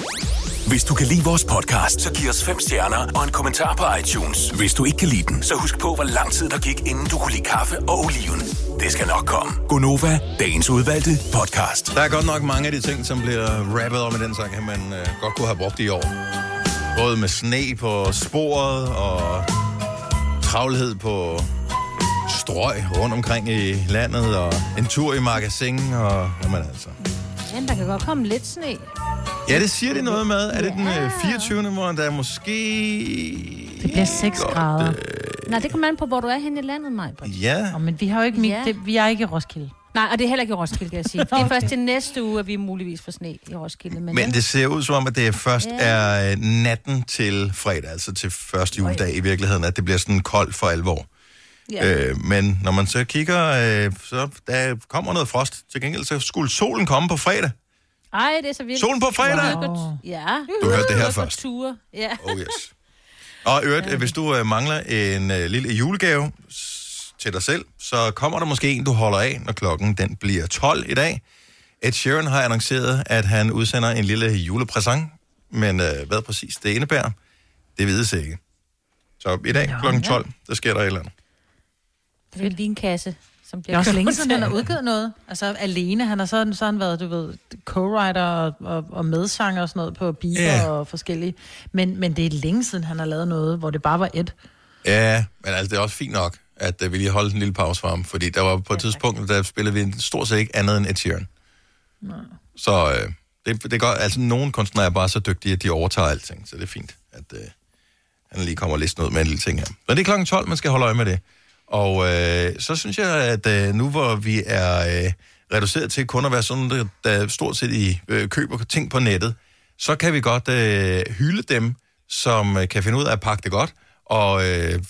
Hvis du kan lide vores podcast, så giv os fem stjerner og en kommentar på iTunes. Hvis du ikke kan lide den, så husk på, hvor lang tid der gik, inden du kunne lide kaffe og oliven. Det skal nok komme. Gonova, dagens udvalgte podcast. Der er godt nok mange af de ting, som bliver rappet om i den sang, man øh, godt kunne have brugt i år. Både med sne på sporet og travlhed på strøg rundt omkring i landet og en tur i magasin og jamen altså. Men der kan godt komme lidt sne. Ja, det siger det noget med. Er det den øh, 24. hvor der er måske... Det bliver 6 grader. Nej, det kommer an på, hvor du er henne i landet, Maj. Ja. Oh, men vi har jo ikke, ja. det, vi er ikke i Roskilde. Nej, og det er heller ikke i Roskilde, kan jeg sige. Det er først til næste uge, at vi muligvis får sne i Roskilde. Men, Men det ser ud som om, at det først Ja. er øh, natten til fredag, altså til første juledag i virkeligheden, at det bliver sådan koldt for alvor. Ja. Øh, men når man så kigger, øh, så der kommer noget frost. Til gengæld så skulle solen komme på fredag. Ej, det er så vildt. Solen på fredag? Wow. Ja. Du hørte det her først. Ture. Ja. Oh yes. Og øvrigt, ja. hvis du øh, mangler en øh, lille julegave til dig selv, så kommer der måske en, du holder af, når klokken den bliver 12 i dag. Ed Sheeran har annonceret, at han udsender en lille julepræsent, men øh, hvad præcis det indebærer, det vides ikke. Så i dag Nå, klokken ja. 12, der sker der et eller andet. Det er en linkasse, som Det bliver er også længe siden, han har udgivet noget. Altså alene. Han har så, så har han været, du ved, co-writer og, og, og medsanger og sådan noget på Bieber yeah. og forskellige. Men, men det er længe siden, han har lavet noget, hvor det bare var et. Ja, men altså, det er også fint nok, at uh, vi lige holdt en lille pause for ham, fordi der var på et tidspunkt, der spillede vi stort set ikke andet end Ed Sheeran. Så øh, det, det er godt, altså nogle kunstnere er bare så dygtige, at de overtager alting, så det er fint, at øh, han lige kommer listen ud med en lille ting her. Men det er klokken 12, man skal holde øje med det. Og øh, så synes jeg, at øh, nu hvor vi er øh, reduceret til kun at være sådan, der, der stort set i øh, køber ting på nettet, så kan vi godt øh, hylde dem, som øh, kan finde ud af at pakke det godt, og øh,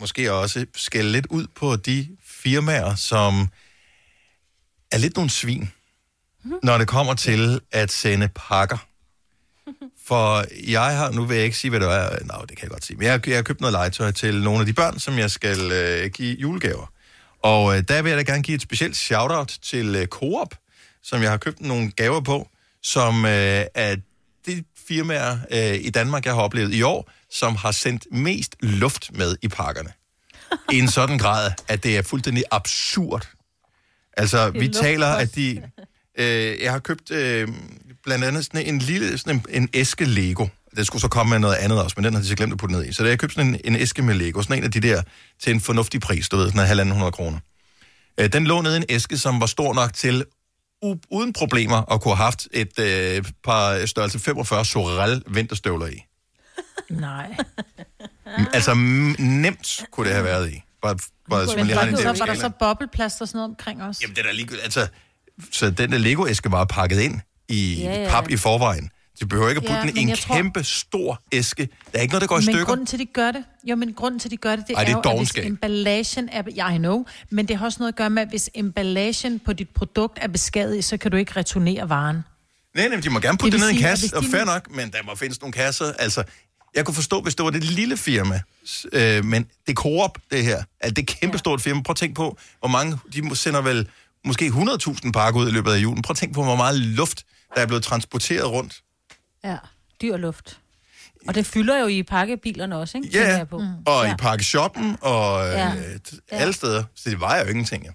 måske også skælde lidt ud på de firmaer, som er lidt nogle svin, når det kommer til at sende pakker. For jeg har, nu vil jeg ikke sige, hvad det er, nej, det kan jeg godt sige, men jeg, har- jeg har købt noget legetøj til nogle af de børn, som jeg skal øh, give julegaver. Og øh, der vil jeg da gerne give et specielt shout-out til øh, Coop, som jeg har købt nogle gaver på, som øh, er de firmaer øh, i Danmark, jeg har oplevet i år, som har sendt mest luft med i pakkerne. I en sådan grad, at det er fuldstændig absurd. Altså, vi taler, at de... Øh, jeg har købt øh, blandt andet sådan en lille sådan en, en æske Lego. Det skulle så komme med noget andet også, men den har de så glemt at putte ned i. Så der har jeg købt sådan en, en æske med Lego. Sådan en af de der til en fornuftig pris, du ved, sådan en halvanden hundrede kroner. Øh, den lå nede i en æske, som var stor nok til u- uden problemer at kunne have haft et øh, par størrelse 45 Sorel vinterstøvler i. Nej. Altså nemt kunne det have været i. Bare, bare, så man Men lige har var, en så, var der så skalaen. bobleplaster og sådan noget omkring os? Jamen, det er da ligegyldigt. Altså, så den der Lego-æske var pakket ind i Ja, ja, ja, ja. pap ja. i forvejen. De behøver ikke at Ja, putte den i men en tror- kæmpe stor æske. Der er ikke noget, der går i men stykker. grunden til, at de gør det, jo, men grunden til, at de gør det, det, Ej, det er er jo, at hvis emballagen er, ja, I know, men det har også noget at gøre med, at hvis emballagen på dit produkt er beskadiget, så kan du ikke returnere varen. Nej, nej, de må gerne putte Det det, ned i en kasse, og fair nok, men der må findes nogle kasser. Altså, jeg kunne forstå, hvis det var det lille firma, øh, men det er Coop, det her. Altså, det er et kæmpestort firma. Prøv at tænke på, hvor mange, de sender vel måske 100.000 pakker ud i løbet af julen. Prøv at tænke på, hvor meget luft, der er blevet transporteret rundt. Ja, dyr luft. Og det fylder jo i pakkebilerne også, ikke? Ja, på. og Ja. i pakkeshoppen, og øh, Ja. alle steder. Så det vejer jo ingenting, ja.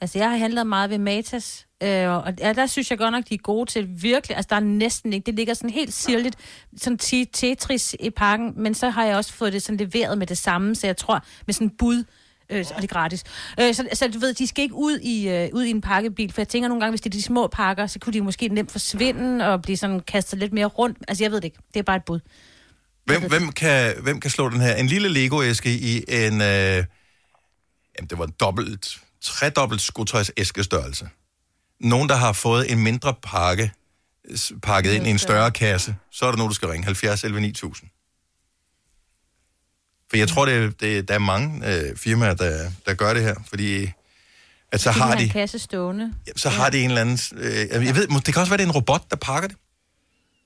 Altså, jeg har handlet meget ved Matas, øh, og ja, der synes jeg godt nok, de er gode til virkelig. Altså, der er næsten ikke. Det ligger sådan helt sirligt, sådan Tetris i pakken, men så har jeg også fået det sådan leveret med det samme, så jeg tror, med sådan bud, øh, og det er gratis. Øh, så, så du ved, de skal ikke ud i, øh, ud i en pakkebil, for jeg tænker nogle gange, hvis det er de små pakker, så kunne de måske nemt forsvinde og blive sådan kastet lidt mere rundt. Altså, jeg ved det ikke. Det er bare et bud. Hvem, hvem, kan, hvem kan slå den her? En lille Lego-æske i en... Øh, jamen, det var en dobbelt, tredobbelt skotøjs æskestørrelse. Nogen, der har fået en mindre pakke pakket ind i en større kasse, så er der nogen, du skal ringe 70 11 9000. For jeg tror, det, det, der er mange øh, firmaer, der, der gør det her, fordi at så har de, en kasse stående. så har de en eller anden... Øh, jeg ved, det kan også være, det er en robot, der pakker det.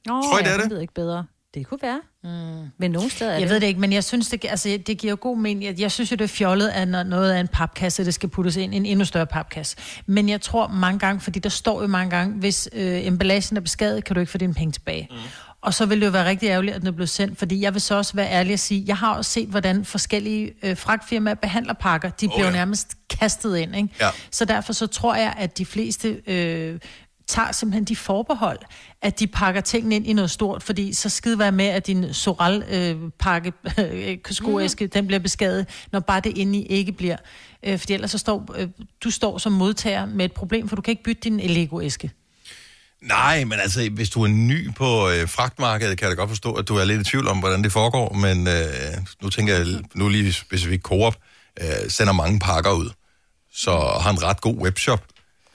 Nå, Tror I, det er ja, det? Jeg ved ikke bedre. Det kunne være. Mm. Men nogle steder er Jeg det. ved det ikke, men jeg synes, det, altså, det giver god mening. Jeg, jeg synes jo, det er fjollet, at når noget af en papkasse, det skal puttes ind i en endnu større papkasse. Men jeg tror mange gange, fordi der står jo mange gange, hvis øh, emballagen er beskadiget, kan du ikke få dine penge tilbage. Mm. Og så vil det jo være rigtig ærgerligt, at den er blevet sendt, fordi jeg vil så også være ærlig at sige, jeg har også set, hvordan forskellige øh, fragtfirmaer behandler pakker. De bliver oh, ja. nærmest kastet ind, ikke? Ja. Så derfor så tror jeg, at de fleste øh, tager simpelthen de forbehold, at de pakker tingene ind i noget stort, fordi så skide være med, at din Soral-pakke, øh, skoæske, den bliver beskadiget, når bare det inde i ikke bliver. Øh, fordi ellers så står øh, du står som modtager med et problem, for du kan ikke bytte din Lego-æske. Nej, men altså, hvis du er ny på øh, fragtmarkedet, kan jeg da godt forstå, at du er lidt i tvivl om, hvordan det foregår, men øh, nu tænker jeg, nu lige specifikt Coop, øh, sender mange pakker ud, så har en ret god webshop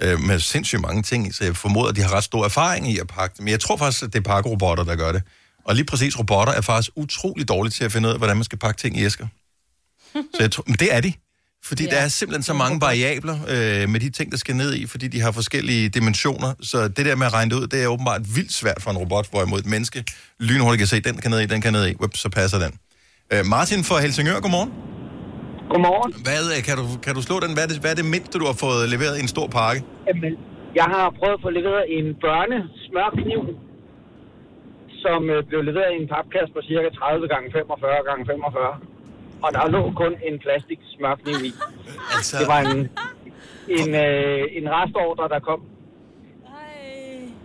øh, med sindssygt mange ting, så jeg formoder, at de har ret stor erfaring i at pakke det. Men jeg tror faktisk, at det er pakkerobotter, der gør det. Og lige præcis robotter er faktisk utrolig dårlige til at finde ud af, hvordan man skal pakke ting i æsker. Så jeg tror, men det er de. Fordi ja. der er simpelthen så mange variabler øh, med de ting, der skal ned i, fordi de har forskellige dimensioner. Så det der med at regne det ud, det er åbenbart vildt svært for en robot, hvorimod et menneske lynhurtigt kan se, den kan ned i, den kan ned i. Whip, så passer den. Øh, Martin fra Helsingør, godmorgen. Godmorgen. Hvad, øh, kan, du, kan du slå den? Hvad er, det, hvad er det mindste, du har fået leveret i en stor pakke? Jamen, jeg har prøvet at få leveret en børnesmørkniv, som øh, blev leveret i en papkasse på cirka 30 gange 45 gange 45. Og der lå kun en plastik smørkniv i. Altså... Det var en, en, øh, en restordre, der kom.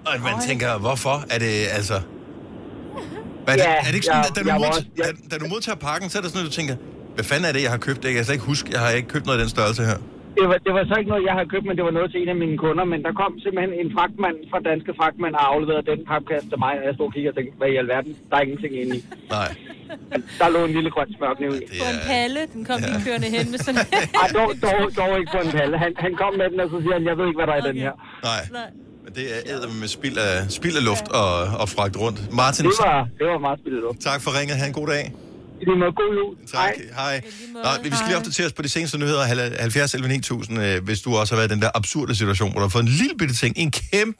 Og man tænker, hvorfor? Er det altså... Hvad er, det, Ja, er det ikke sådan, jeg- at da du, jeg modtager, også- da, da du modtager pakken, så er det sådan, at du tænker, hvad fanden er det, jeg har købt? Det kan jeg slet ikke huske. Jeg har ikke købt noget af den størrelse her. Det var, det var så ikke noget, jeg havde købt, men det var noget til en af mine kunder. Men der kom simpelthen en fragtmand fra Danske Fragtmand og afleverede den papkasse til mig, og jeg stod og kiggede og tænkte, hvad i alverden? Der er ingenting inde i. Nej. Der lå en lille grøn smørkniv i. På en palle, den kom ja. lige kørende hen med sådan... Ej, dog, dog, dog ikke på en palle. Han, han kom med den, og så siger han, jeg ved ikke, hvad der er i den her. Nej. Men det er æder med spild af, spild af luft og, og fragt rundt. Martin, Det var, det var meget spillet luft. tak for ringet. Ha' en god dag. I lige måde, god jul. Tak. Hej. Nå, vi skal lige opdatere os på de seneste nyheder. 70 11 9000, øh, hvis du også har været i den der absurde situation, hvor du har fået en lille bitte ting, en kæmpe...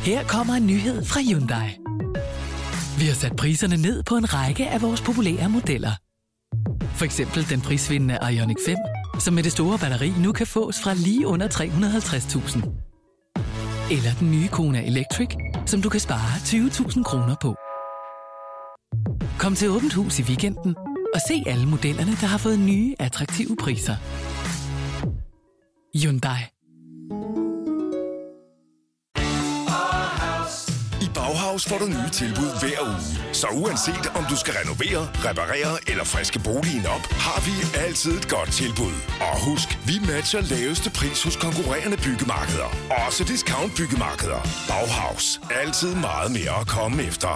Her kommer en nyhed fra Hyundai. Vi har sat priserne ned på en række af vores populære modeller. For eksempel den prisvindende Ioniq 5, som med det store batteri nu kan fås fra lige under 350.000. Eller den nye Kona Electric, som du kan spare 20.000 kroner på. Kom til Åbent Hus i weekenden og se alle modellerne, der har fået nye, attraktive priser. Hyundai. I Bauhaus får du nye tilbud hver uge. Så uanset om du skal renovere, reparere eller friske boligen op, har vi altid et godt tilbud. Og husk, vi matcher laveste pris hos konkurrerende byggemarkeder. Også discount byggemarkeder. Bauhaus. Altid meget mere at komme efter.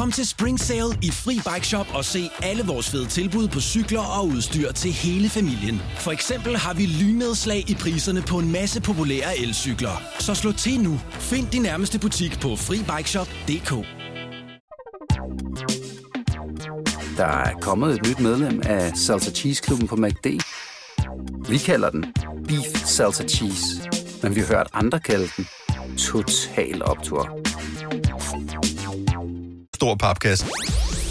Kom til Spring Sale i Fri Bike Shop og se alle vores fede tilbud på cykler og udstyr til hele familien. For eksempel har vi lynedslag i priserne på en masse populære elcykler. Så slå til nu. Find din nærmeste butik på FriBikeShop.dk Der er kommet et nyt medlem af Salsa Cheese Klubben på MACD. Vi kalder den Beef Salsa Cheese, men vi har hørt andre kalde den Total Optor. Stor papkasse.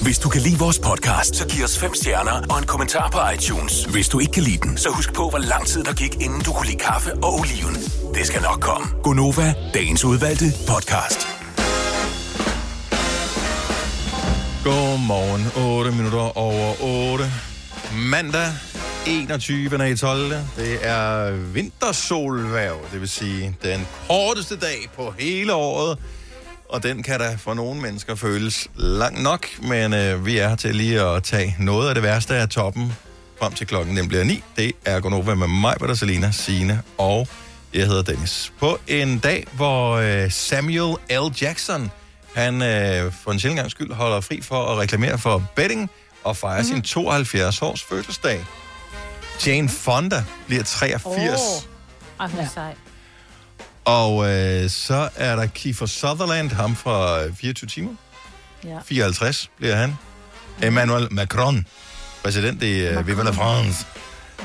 Hvis du kan lide vores podcast, så giv os fem stjerner og en kommentar på iTunes. Hvis du ikke kan lide den, så husk på, hvor lang tid der gik, inden du kunne lide kaffe og oliven. Det skal nok komme. Gonova, dagens udvalgte podcast. Godmorgen, 8 minutter over 8. Mandag, 21. i 12. Det er vintersolværv, det vil sige den korteste dag på hele året. Og den kan da for nogle mennesker føles lang nok, men øh, vi er her til lige at tage noget af det værste af toppen frem til klokken den bliver 9. Det er Gonova med mig, Peter Selina, Signe og jeg hedder Dennis. På en dag, hvor øh, Samuel L. Jackson, han øh, for en sjældent skyld holder fri for at reklamere for betting og fejre mm-hmm. sin 72 års fødselsdag. Jane Fonda bliver 83. Åh, Ej, hun er sej. Og øh, så er der Kiefer Sutherland, ham fra øh, 24 timer. Ja. 54 bliver han. Emmanuel Macron, præsident i uh, Viva la France.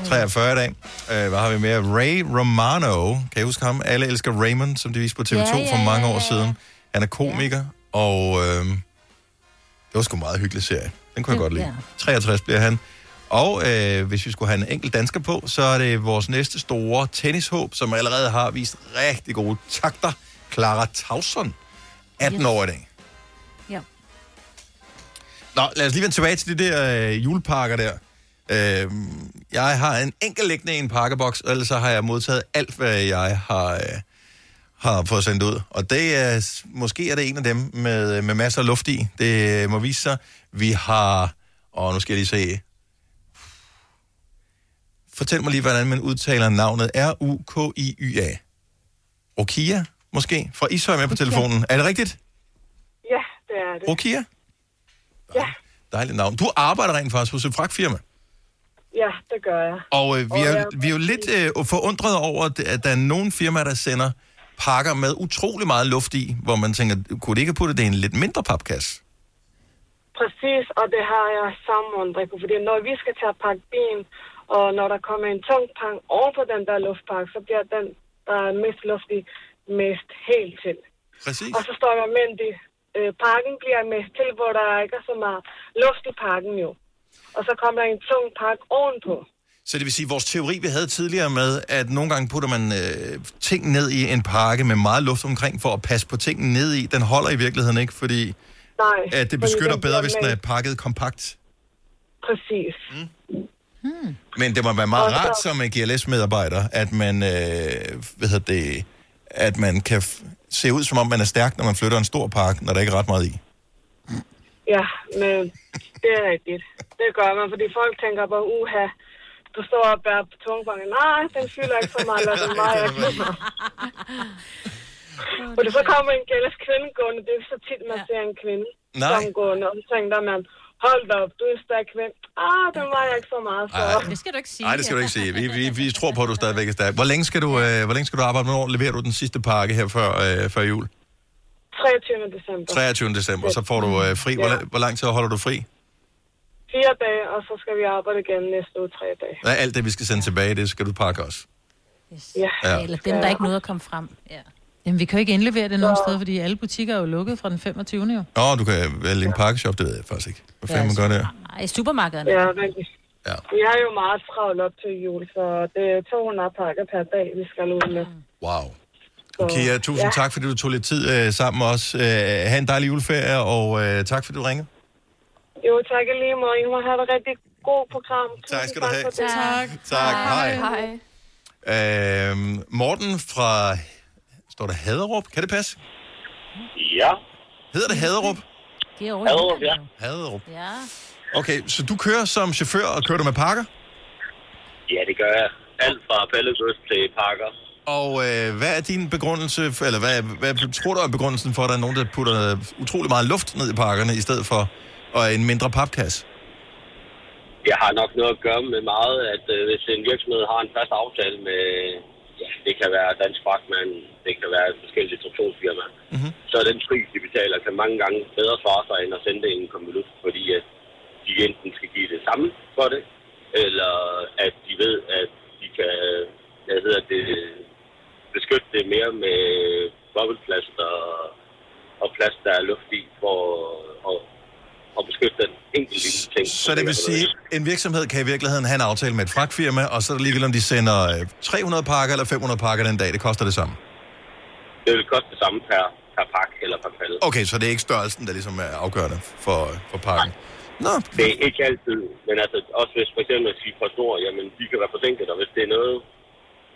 43 i dag. Uh, hvad har vi mere? Ray Romano. Kan I huske ham? Alle elsker Raymond, som de viste på TV2 Ja, ja, for mange ja, år ja. siden. Han er komiker, ja. og øh, det var sgu en meget hyggelig serie. Den kunne jeg godt lide. Ja. 63 bliver han. Og øh, hvis vi skulle have en enkelt dansker på, så er det vores næste store tennishåb, som allerede har vist rigtig gode takter. Clara Tauson, 18 Yes. år i dag. Ja. Nå, lad os lige vende tilbage til de der øh, julepakker der. Øh, jeg har en enkelt liggende i en pakkeboks, og ellers så har jeg modtaget alt, hvad jeg har, øh, har fået sendt ud. Og det er, måske er det en af dem med, med masser af luft i. Det må vise sig. Vi har, og nu skal jeg lige se. Fortæl mig lige, hvordan man udtaler navnet. R-U-K-I-Y-A. Rokia, måske? Fra Ishøj med på telefonen. Er det rigtigt? Ja, det er det. Rokia? Ja, Dejligt navn. Du arbejder rent faktisk hos et fragtfirma. ja, det gør jeg. Og øh, vi, Og er, jeg- vi er jo lidt øh, forundret over, at- der er nogle firmaer, der sender pakker med utrolig meget luft i, hvor man tænker, kunne det ikke have puttet det i en lidt mindre papkasse? Præcis, og det har jeg samme undring på, fordi når vi skal til at pakke bilen, og når der kommer en tung pakke oven på den der luftpakke, så bliver den, der er mest luft i, mest helt til. Præcis. Og så står der men det, øh, pakken bliver mest til, hvor der ikke er så meget luft i pakken jo. Og så kommer der en tung pakke ovenpå. Så det vil sige, vores teori, vi havde tidligere med, at nogle gange putter man øh, ting ned i en pakke med meget luft omkring, for at passe på tingene ned i, den holder i virkeligheden ikke, fordi Nej. at det fordi beskytter den bedre, hvis den er pakket kompakt. Præcis. Men det må være meget Og så- rart som en GLS-medarbejder, at man, øh, hvad hedder det, at man kan f- se ud, som om man er stærk, når man flytter en stor pakke, når der ikke er ret meget i. Ja, men det er rigtigt. Det gør man, fordi folk tænker bare, uha, du står og bærer på tungbanken. Nej, den fylder ikke så meget, lad den glemmer. Fordi så kommer en gældes kvinde gående. Det er ikke så tit, man ser en kvinde Nej. som gående. Og så tænker man, hold da op, du er stærk kvinde. Ah, den var jeg ikke så meget for. Ej. Det skal du ikke sige. Nej, det skal du ikke sige. Vi, vi, vi tror på, at du stadigvæk er stærk. Hvor længe skal du, øh, hvor længe skal du arbejde? Hvornår leverer du den sidste pakke her før, øh, før jul? 23. december. 23. december, så får du øh, fri. Hvor, la- hvor lang tid holder du fri? Fire dage, og så skal vi arbejde igen næste uge tre dage. Er alt det, vi skal sende tilbage, det skal du pakke også. Ja. Ja. Eller dem, der ikke nåede at komme frem. Ja. Jamen, vi kan jo ikke indlevere det nogen steder, fordi alle butikker er jo lukket fra den 25. jo. Nå, du kan vælge en pakkeshop, det ved jeg faktisk ikke. Hvad fanden man gør der? Nej, i supermarkederne. Ja, men Ja. vi er jo meget travlt op til jul, så det er 200 pakker per dag, vi skal ud med. Wow. Okay, ja, tusind Ja. tak, fordi du tog lidt tid øh, sammen med os. Øh, ha' en dejlig juleferie, og øh, tak, fordi du ringede. Jo, tak lige måde. I må have et rigtig god program. Tusind Tak skal du have. Det. Tak. Tak. Hej. Hej. Øh, Morten fra... Står der Haderup? Kan det passe? Ja. Hedder det Haderup? Det er over Haderup, ja. Haderup. Ja. Okay, så du kører som chauffør, og kører du med pakker? Ja, det gør jeg. Alt fra pællegods til pakker. Og øh, hvad er din begrundelse, eller hvad, hvad tror du er begrundelsen for, at der er nogen, der putter utrolig meget luft ned i pakkerne, i stedet for og en mindre papkasse? Jeg har nok noget at gøre med meget, at øh, hvis en virksomhed har en fast aftale med, ja, det kan være Dansk Fragtmand, det kan være et forskelligt distributionsfirma, Mhm. så den pris, de betaler, kan mange gange bedre svare sig, end at sende det i en konvolut, fordi at de enten skal give det samme for det, eller at de ved, at de kan, hvad hedder det, beskytte det mere med bobleplast og, og plast, der er luft i, for at, at beskytte den enkelte lille ting. Så det vil sige, en virksomhed kan i virkeligheden have en aftale med et fragtfirma, og så er det ligegyldigt, om de sender øh, 300 pakker eller 500 pakker den dag. Det koster det samme. Det vil koste det samme per, per pakke eller per palle. Okay, så det er ikke størrelsen, der ligesom er afgørende for, for pakken. Nå. Det er ikke altid, men altså også hvis for eksempel at sige snor, jamen de kan være forsinket, og hvis det er noget,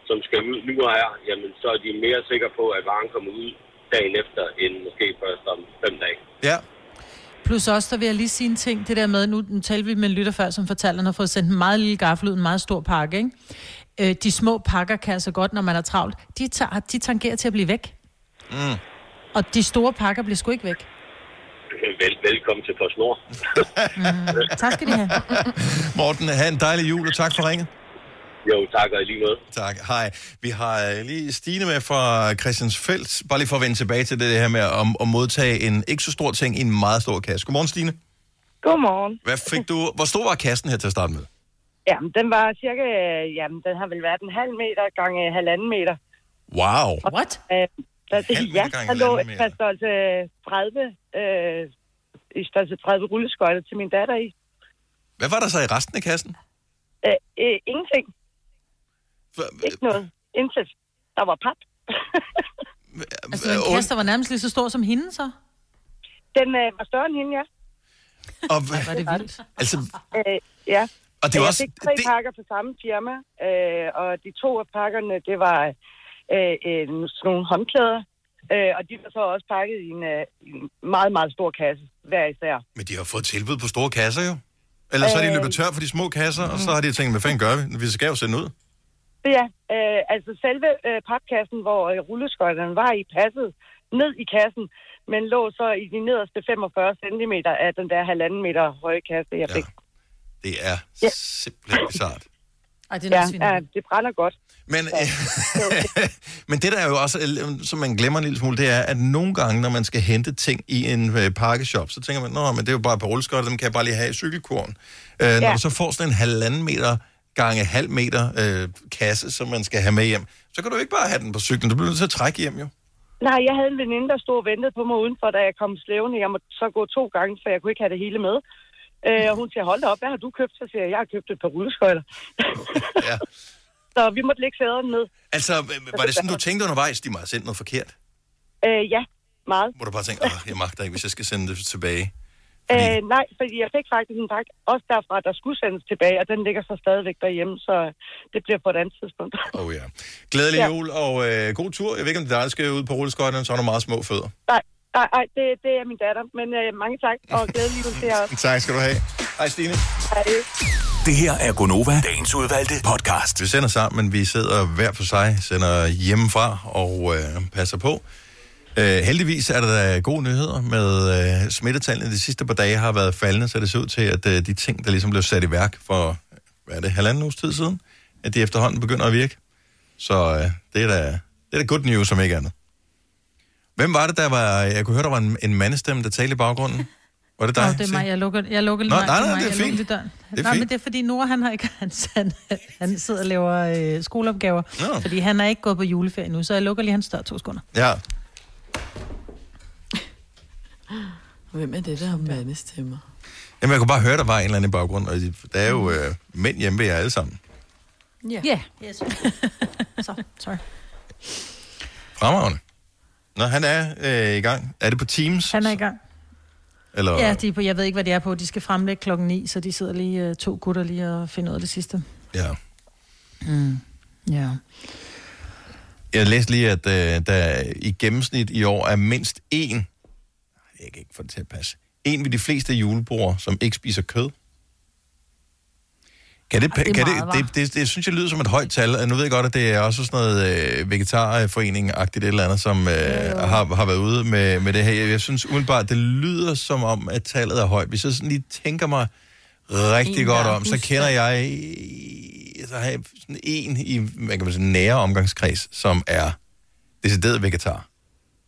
som skal ud nu og her, jamen så er de mere sikre på, at varen kommer ud dagen efter, end måske først om fem dage. Ja. Plus også, der vil jeg lige sige en ting, det der med, nu, nu talte vi med en lytter før, som fortalte, at han har fået sendt en meget lille gaffel ud, en meget stor pakke, ikke? Øh, de små pakker kan altså godt, når man er travlt, de, tager, de tangerer til at blive væk. Mm. Og de store pakker bliver sgu ikke væk. Vel, velkommen til PostNord. Mm. Tak skal de have. Morten, have en dejlig jul, og tak for ringet. Jo, tak og lige måde. Tak. Hej. Vi har øh, lige Stine med fra Christiansfeldt. Bare lige for at vende tilbage til det her med at, at modtage en ikke så stor ting i en meget stor kasse. Godmorgen, Stine. Godmorgen. Hvad fik du? Hvor stor var kassen her til at starte med? Jamen, den var cirka, jamen, den har vel været en halv meter gange halvanden meter. Wow. What? Øh, der, halv ja, meter gange der lå et par størrelse 30, øh, i størrelse 30 rulleskøjter til min datter i. Hvad var der så i resten af kassen? Øh, øh, ingenting. Ikke noget. Intet. Der var pap. Altså, en kasse, der var nærmest lige så stor som hende, så? Den øh, var større end hende, ja. Og, var det vildt. Altså, Øh, ja. Og det er jeg også- fik tre det- pakker fra samme firma, øh, og de to af pakkerne, det var øh, en, sådan nogle håndklæder, øh, og de var så også pakket i en, øh, en meget, meget stor kasse, hver især. men de har fået tilbud på store kasser jo. Eller så er de Øh. løbet tør for de små kasser, og så har de tænkt, hvad fanden gør vi? Vi skal jo sende ud. Ja, øh, altså selve øh, papkassen, hvor øh, rulleskøjterne var i, passet ned i kassen, men lå så i de nederste 45 cm af den der halvanden meter høje kasse, jeg fik. Det er Ja. simpelthen bizart. Ej, det ja, ja, det brænder godt. Men, men det der er jo også, øh, som man glemmer en lille smule, det er, at nogle gange, når man skal hente ting i en øh, pakkeshop, så tænker man, nå, men det er jo bare et par rulleskøjter, dem kan jeg bare lige have i cykelkurven. Øh, Når Ja. du så får sådan en halvanden meter gange halv meter øh, kasse, som man skal have med hjem, så kan du ikke bare have den på cyklen. Du bliver nødt til at trække hjem, jo. Nej, jeg havde en veninde, der stod og ventede på mig udenfor, da jeg kom slævende. Jeg måtte så gå to gange, for jeg kunne ikke have det hele med. Øh, og hun siger, hold da op, hvad har du købt? Så siger jeg, jeg har købt et par rulleskøjter. Ja. så vi måtte lægge sæderne ned. Altså, øh, var det sådan, du tænkte undervejs, de må have sendt noget forkert? Øh, ja, meget. Hvor du bare tænkte, åh, jeg magter ikke, hvis jeg skal sende det tilbage. Øh, nej, fordi jeg fik faktisk en pakke, også derfra, der skulle sendes tilbage, og den ligger så stadigvæk derhjemme, så det bliver på et andet tidspunkt. Oh ja. Glædelig Ja. jul og øh, god tur. Jeg ved ikke, om det er dig, der skal ud på rulleskøjterne, så har du meget små fødder. nej, nej, nej det, det er min datter, men øh, mange tak, og glædelig jul til jer også. Tak skal du have. Hej Stine. Hej. Det her er Gonova, dagens udvalgte podcast. Vi sender sammen, men vi sidder hver for sig, sender hjemmefra og øh, passer på. Øh, heldigvis er der gode nyheder med øh, smittetallene. De sidste par dage har været faldende, så det ser ud til, at øh, de ting, der ligesom blev sat i værk for, hvad er det, halvanden uges tid siden, at de efterhånden begynder at virke. Så øh, det er da det er da good news, som ikke andet. Hvem var det, der var... Jeg kunne høre, der var en, en mandestemme, der talte i baggrunden. Var det dig? Nå, det er mig. Jeg lukker, jeg lukker Nå, nej, nej, det nej, det er fint. Det er nej, fint. men det er fordi Nora, han har ikke... Han, han, han sidder og laver øh, skoleopgaver. Nå. Fordi han er ikke gået på juleferie nu, så jeg lukker lige hans dør to sekunder. Ja. Hvem er det, der har mandestemmer? Jamen, jeg kunne bare høre, der var en eller anden i baggrunden. Og der er jo øh, mænd hjemme ved jer alle sammen. Ja. Yeah. Yes. så, sorry. Fremragende. Nå, han er øh, i gang. Er det på Teams? Han er i gang. Eller... Ja, de er på, jeg ved ikke, hvad de er på. De skal fremlægge klokken 9, så de sidder lige øh, to gutter lige og finder ud af det sidste. Ja. Mm. Ja. Jeg læste lige, at øh, der i gennemsnit i år er mindst én, jeg kan ikke få det til at passe, en ved de fleste julebord, som ikke spiser kød. Kan det, kan meget, det, det, det, det, synes jeg lyder som et højt tal. Nu ved jeg godt, at det er også sådan noget øh, vegetarforening-agtigt et eller andet, som øh, har, har været ude med, med det her. Jeg, jeg synes umiddelbart, det lyder som om, at tallet er højt. Hvis jeg sådan lige tænker mig rigtig En, godt om, så kender jeg, så har jeg sådan en i hvad kan man sige, nære omgangskreds, som er decideret vegetar.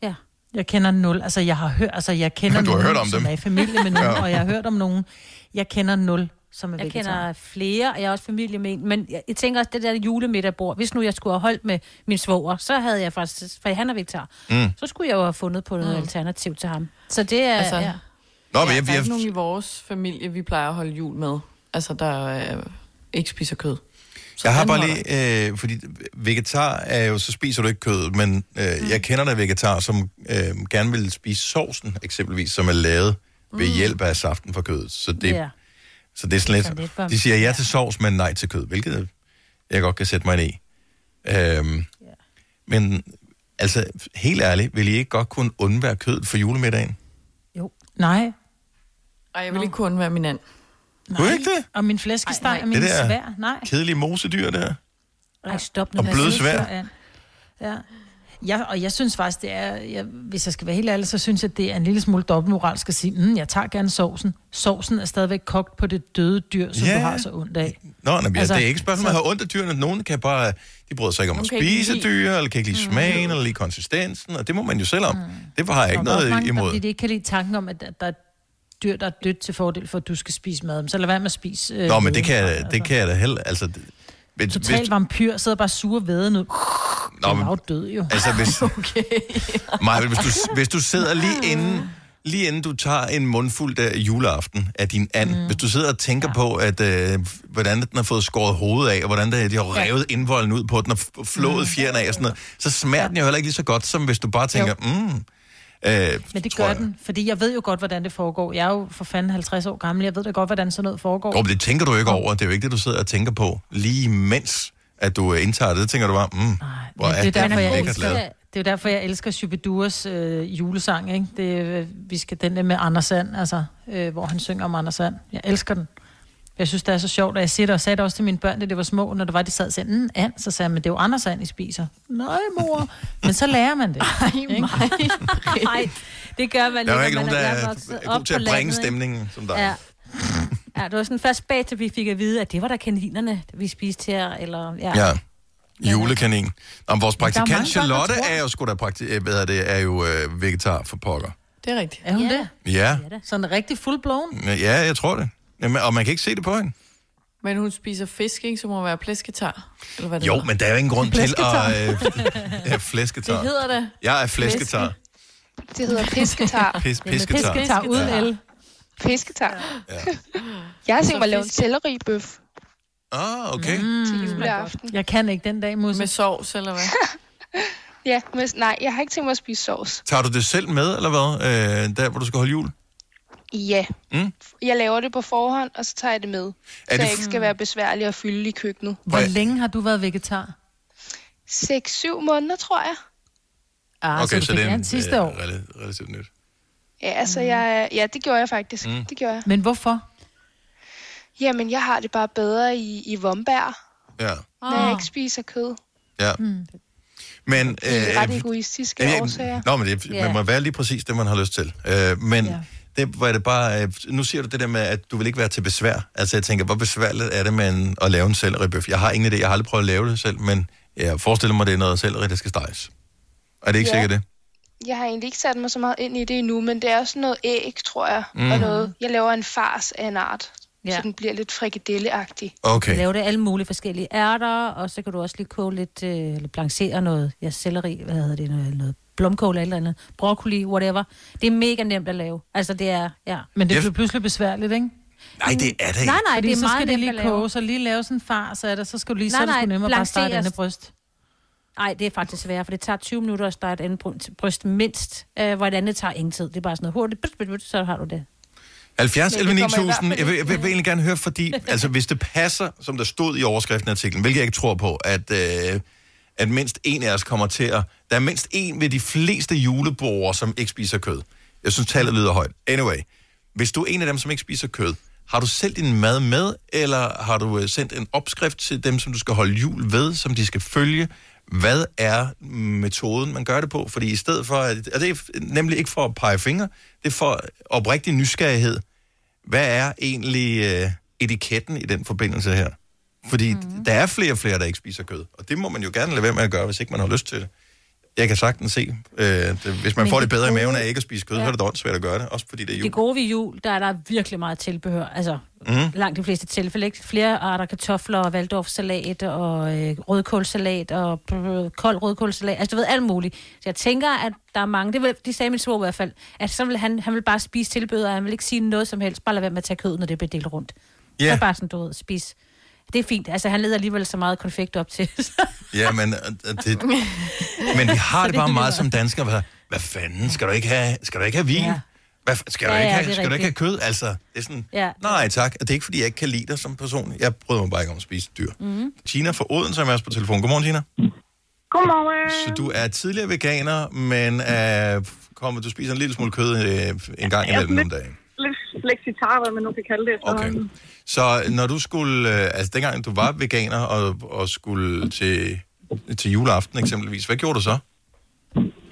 Ja. Jeg kender nul. Altså, jeg har hørt, altså, jeg kender Du har nogen, hørt om som dem. er i familie med nogen, Ja. og jeg har hørt om nogen. Jeg kender nul som er Jeg vegetar. kender flere, og jeg er også familie med en. Men jeg, jeg tænker også, det der julemiddagbror. Hvis nu jeg skulle have holdt med min svoger, så havde jeg faktisk... For han er vegetar. Mm. Så skulle jeg jo have fundet på noget Mm. alternativ til ham. Så det er... Altså, ja. Nå, men ja, jeg- der er ikke nogen i vores familie, vi plejer at holde jul med. Altså, der øh, ikke spiser kød. Så Jeg har bare lige, øh, fordi vegetar er jo, så spiser du ikke kød, men øh, mm. jeg kender der vegetar, som øh, gerne vil spise sovsen, eksempelvis, som er lavet ved Mm. hjælp af saften fra kødet. Så det, Ja. så det er sådan Så det er lidt, de siger ja til sovs, men nej til kød, hvilket jeg godt kan sætte mig ind i. Øhm, Men altså, helt ærligt, vil I ikke godt kunne undvære kød for julemiddagen? Nej. Ej, jeg vil ikke kun være min and. Kunne I ikke det? Og min flæskesteg er min Det der svær. Nej. kedelige mosedyr der. Ej, stop nu Og bløde svær. Ja. ja. Og jeg synes faktisk, det er, jeg, hvis jeg skal være helt ærlig, så synes jeg, det er en lille smule dobbeltmoralsk at sige, mm, jeg tager gerne sovsen. Sovsen er stadigvæk kogt på det døde dyr, som Ja. du har så ondt af. Nå, nej, altså, det er ikke spørgsmål om så- at have ondt af dyrene. Nogen kan bare, de bryder sig ikke om at spise lide- dyr, eller kan ikke lide smagen, eller lide konsistensen, og det må man jo selv om. Det har jeg ikke Og også noget mange, imod. Fordi de ikke kan lide tanken om, at der er dyr, der er dødt til fordel for, at du skal spise mad. Så lad være med at spise... Øh, Nå, men det kan, jeg- det kan jeg da heller... Altså, hvis, Total vampyr, sidder bare sure væden ud. Nå, men- jo død jo. Altså, hvis, okay. Maja, hvis, du, hvis du sidder lige inden, lige inden du tager en mundfuld af juleaften af din and, mm. hvis du sidder og tænker ja. på, at, øh, hvordan den har fået skåret hovedet af, og hvordan det, de har revet indvolden ud på den, og flået fjerne af og sådan noget, så smager den jo heller ikke lige så godt, som hvis du bare tænker, mm, øh, Men det gør den, fordi jeg ved jo godt, hvordan det foregår. Jeg er jo for fanden 50 år gammel, jeg ved da godt, hvordan sådan noget foregår. Jo, men det tænker du ikke over. Det er jo ikke det, du sidder og tænker på, lige mens at du øh, indtager det. Det tænker du bare, mm, hvor Men er det er derfor, jeg elsker, lavet. det er jo derfor, jeg elsker Shubidurs øh, julesang, ikke? Det, øh, vi skal den der med Anders Sand, altså, øh, hvor han synger om Anders Sand. Jeg elsker den. Jeg synes, det er så sjovt, og jeg siger det, og sagde det også til mine børn, da det var små, når det var, de sad og sagde, mm, and, så sagde jeg, men det er jo Anders Sand, I spiser. Nej, mor. Men så lærer man det. Ej, Nej, det gør man Der er jo når ikke man nogen, der er, er op god til at bringe landet, ikke? stemningen som dig. Ja. ja, det var sådan først bag, til vi fik at vide, at det var der kaninerne, vi spiste her, eller... Ja. Ja. Julekanin. Om vores er praktikant mange Charlotte er jo sgu da prakti- øh, hvad er det, er jo øh, vegetar for pokker. Det er rigtigt. Er hun det? Ja. Sådan rigtig full-blown? Ja, jeg tror det. Jamen, og man kan ikke se det på hende. Men hun spiser fisk, ikke? Så må være plæsketar. Eller hvad det Jo, hedder. men der er jo ingen grund til at... Øh, ja, flæsketar. Det hedder det. Jeg er flæsketar. Det hedder pisketar. Pis, pisketar. Pisketar uden Ja. el. Pisketar. Ja. Jeg har tænkt mig at lave en selleribøf Ah, okay. mm, til juleaften. Jeg kan ikke den dag, Musse. Med sovs, eller hvad? Ja, men nej, jeg har ikke tænkt mig at spise sovs. Tager du det selv med, eller hvad? Øh, der, hvor du skal holde jul? Ja. Mm. Jeg laver det på forhånd, og så tager jeg det med. så det jeg ikke skal være besværlig at fylde i køkkenet. Hvor længe har du været vegetar? 6-7 måneder, tror jeg. Ah, okay, så, så det er en, sidste øh, år. relativt, relativt nyt. Ja, altså, jeg, ja, det gjorde jeg faktisk. Mm. Mm. Det gjorde jeg. Men hvorfor? Jamen, jeg har det bare bedre i, i vombær, Ja. når jeg ikke spiser kød. ja. Mm. Men, Det er ret øh, egoistiske øh, årsager. Nå, men det Ja. man må være lige præcis det, man har lyst til. Øh, men Ja. Det var det bare... Øh, nu siger du det der med, at du vil ikke være til besvær. Altså, jeg tænker, hvor besværligt er det med en, at lave en selleribøf? Jeg har ingen idé, jeg har aldrig prøvet at lave det selv, men jeg forestiller mig, det er noget selleri, der skal steges. Er det ikke Ja. sikkert det? Jeg har egentlig ikke sat mig så meget ind i det endnu, men det er også noget æg, tror jeg. Mm. Og noget, jeg laver en fars af en art, ja. så den bliver lidt frikadelleagtig. Okay. Du laver det alle mulige forskellige ærter, og så kan du også lige koge lidt, øh, eller blanchere noget, ja, selleri, hvad hedder det, noget, noget blomkål eller et eller andet, broccoli, whatever. Det er mega nemt at lave. Altså, det er, ja. Men det bliver pludselig besværligt, ikke? Nej, det er det ikke. Nej, nej, Fordi det er så meget skal det nemt lige koge, så lige lave sådan en far, så er det, så skal du lige, så Nej, er det nej, nemmere bare starte andet bryst. Nej, det er faktisk sværere, for det tager 20 minutter at starte et andet bry- bryst mindst, øh, hvor et andet tager ingen tid. Det er bare sådan noget hurtigt, så har du det. 70 Men 11 det kommer i hvert 9000. fald Jeg vil, jeg vil egentlig gerne høre, fordi altså, hvis det passer, som der stod i overskriften af artiklen, hvilket jeg ikke tror på, at, øh, at mindst en af os kommer til at... Der er mindst en ved de fleste julebord, som ikke spiser kød. Jeg synes, tallet lyder højt. Anyway, hvis du er en af dem, som ikke spiser kød, har du selv din mad med, eller har du øh, sendt en opskrift til dem, som du skal holde jul ved, som de skal følge? Hvad er metoden, man gør det på? Fordi i stedet for, at, og det er nemlig ikke for at pege fingre, det er for oprigtig nysgerrighed. Hvad er egentlig øh, etiketten i den forbindelse her? Fordi mm. der er flere og flere, der ikke spiser kød. Og det må man jo gerne lade være med at gøre, hvis ikke man har lyst til det. Jeg kan sagtens se, øh, det, hvis man Men får det det bedre i gode- maven af ikke at spise kød, Ja. så er det svært at gøre det, også fordi det er jul. Det gode ved jul, der er der virkelig meget tilbehør. Altså, Mhm. langt de fleste tilfælde. Ikke? Flere arter kartofler og valdorfsalat og øh, rødkålsalat og øh, kold rødkålsalat. Altså, du ved, alt muligt. Så jeg tænker, at der er mange, det vil, de sagde min svor i hvert fald, at så vil han, han vil bare spise tilbehør, og han vil ikke sige noget som helst. Bare lade være med at tage kød, når det bliver delt rundt. Ja. Så bare sådan, du ved, spise. Det er fint. Altså, han leder alligevel så meget konfekt op til. Ja, men, øh, det, men vi har det det bare meget som danskere. Hvad, hvad fanden, skal du ikke have, skal du ikke have vin? Ja. Hvad, skal, du Ja, ikke ja, have, det er skal du ikke have kød? Altså, det er sådan, ja. nej tak. Det er ikke, fordi jeg ikke kan lide dig som person. Jeg bryder mig bare ikke om at spise dyr. Mm. Tina fra Oden, som er også på telefon. Godmorgen, Tina. Godmorgen. Så du er tidligere veganer, men er kommet, du spiser en lille smule kød øh, en gang imellem lidt- om dagen. Lidt flexitar, hvad man nu kan kalde det. Så, Okay. Så når du skulle, øh, altså dengang du var veganer og, og skulle til, til juleaften eksempelvis, hvad gjorde du så?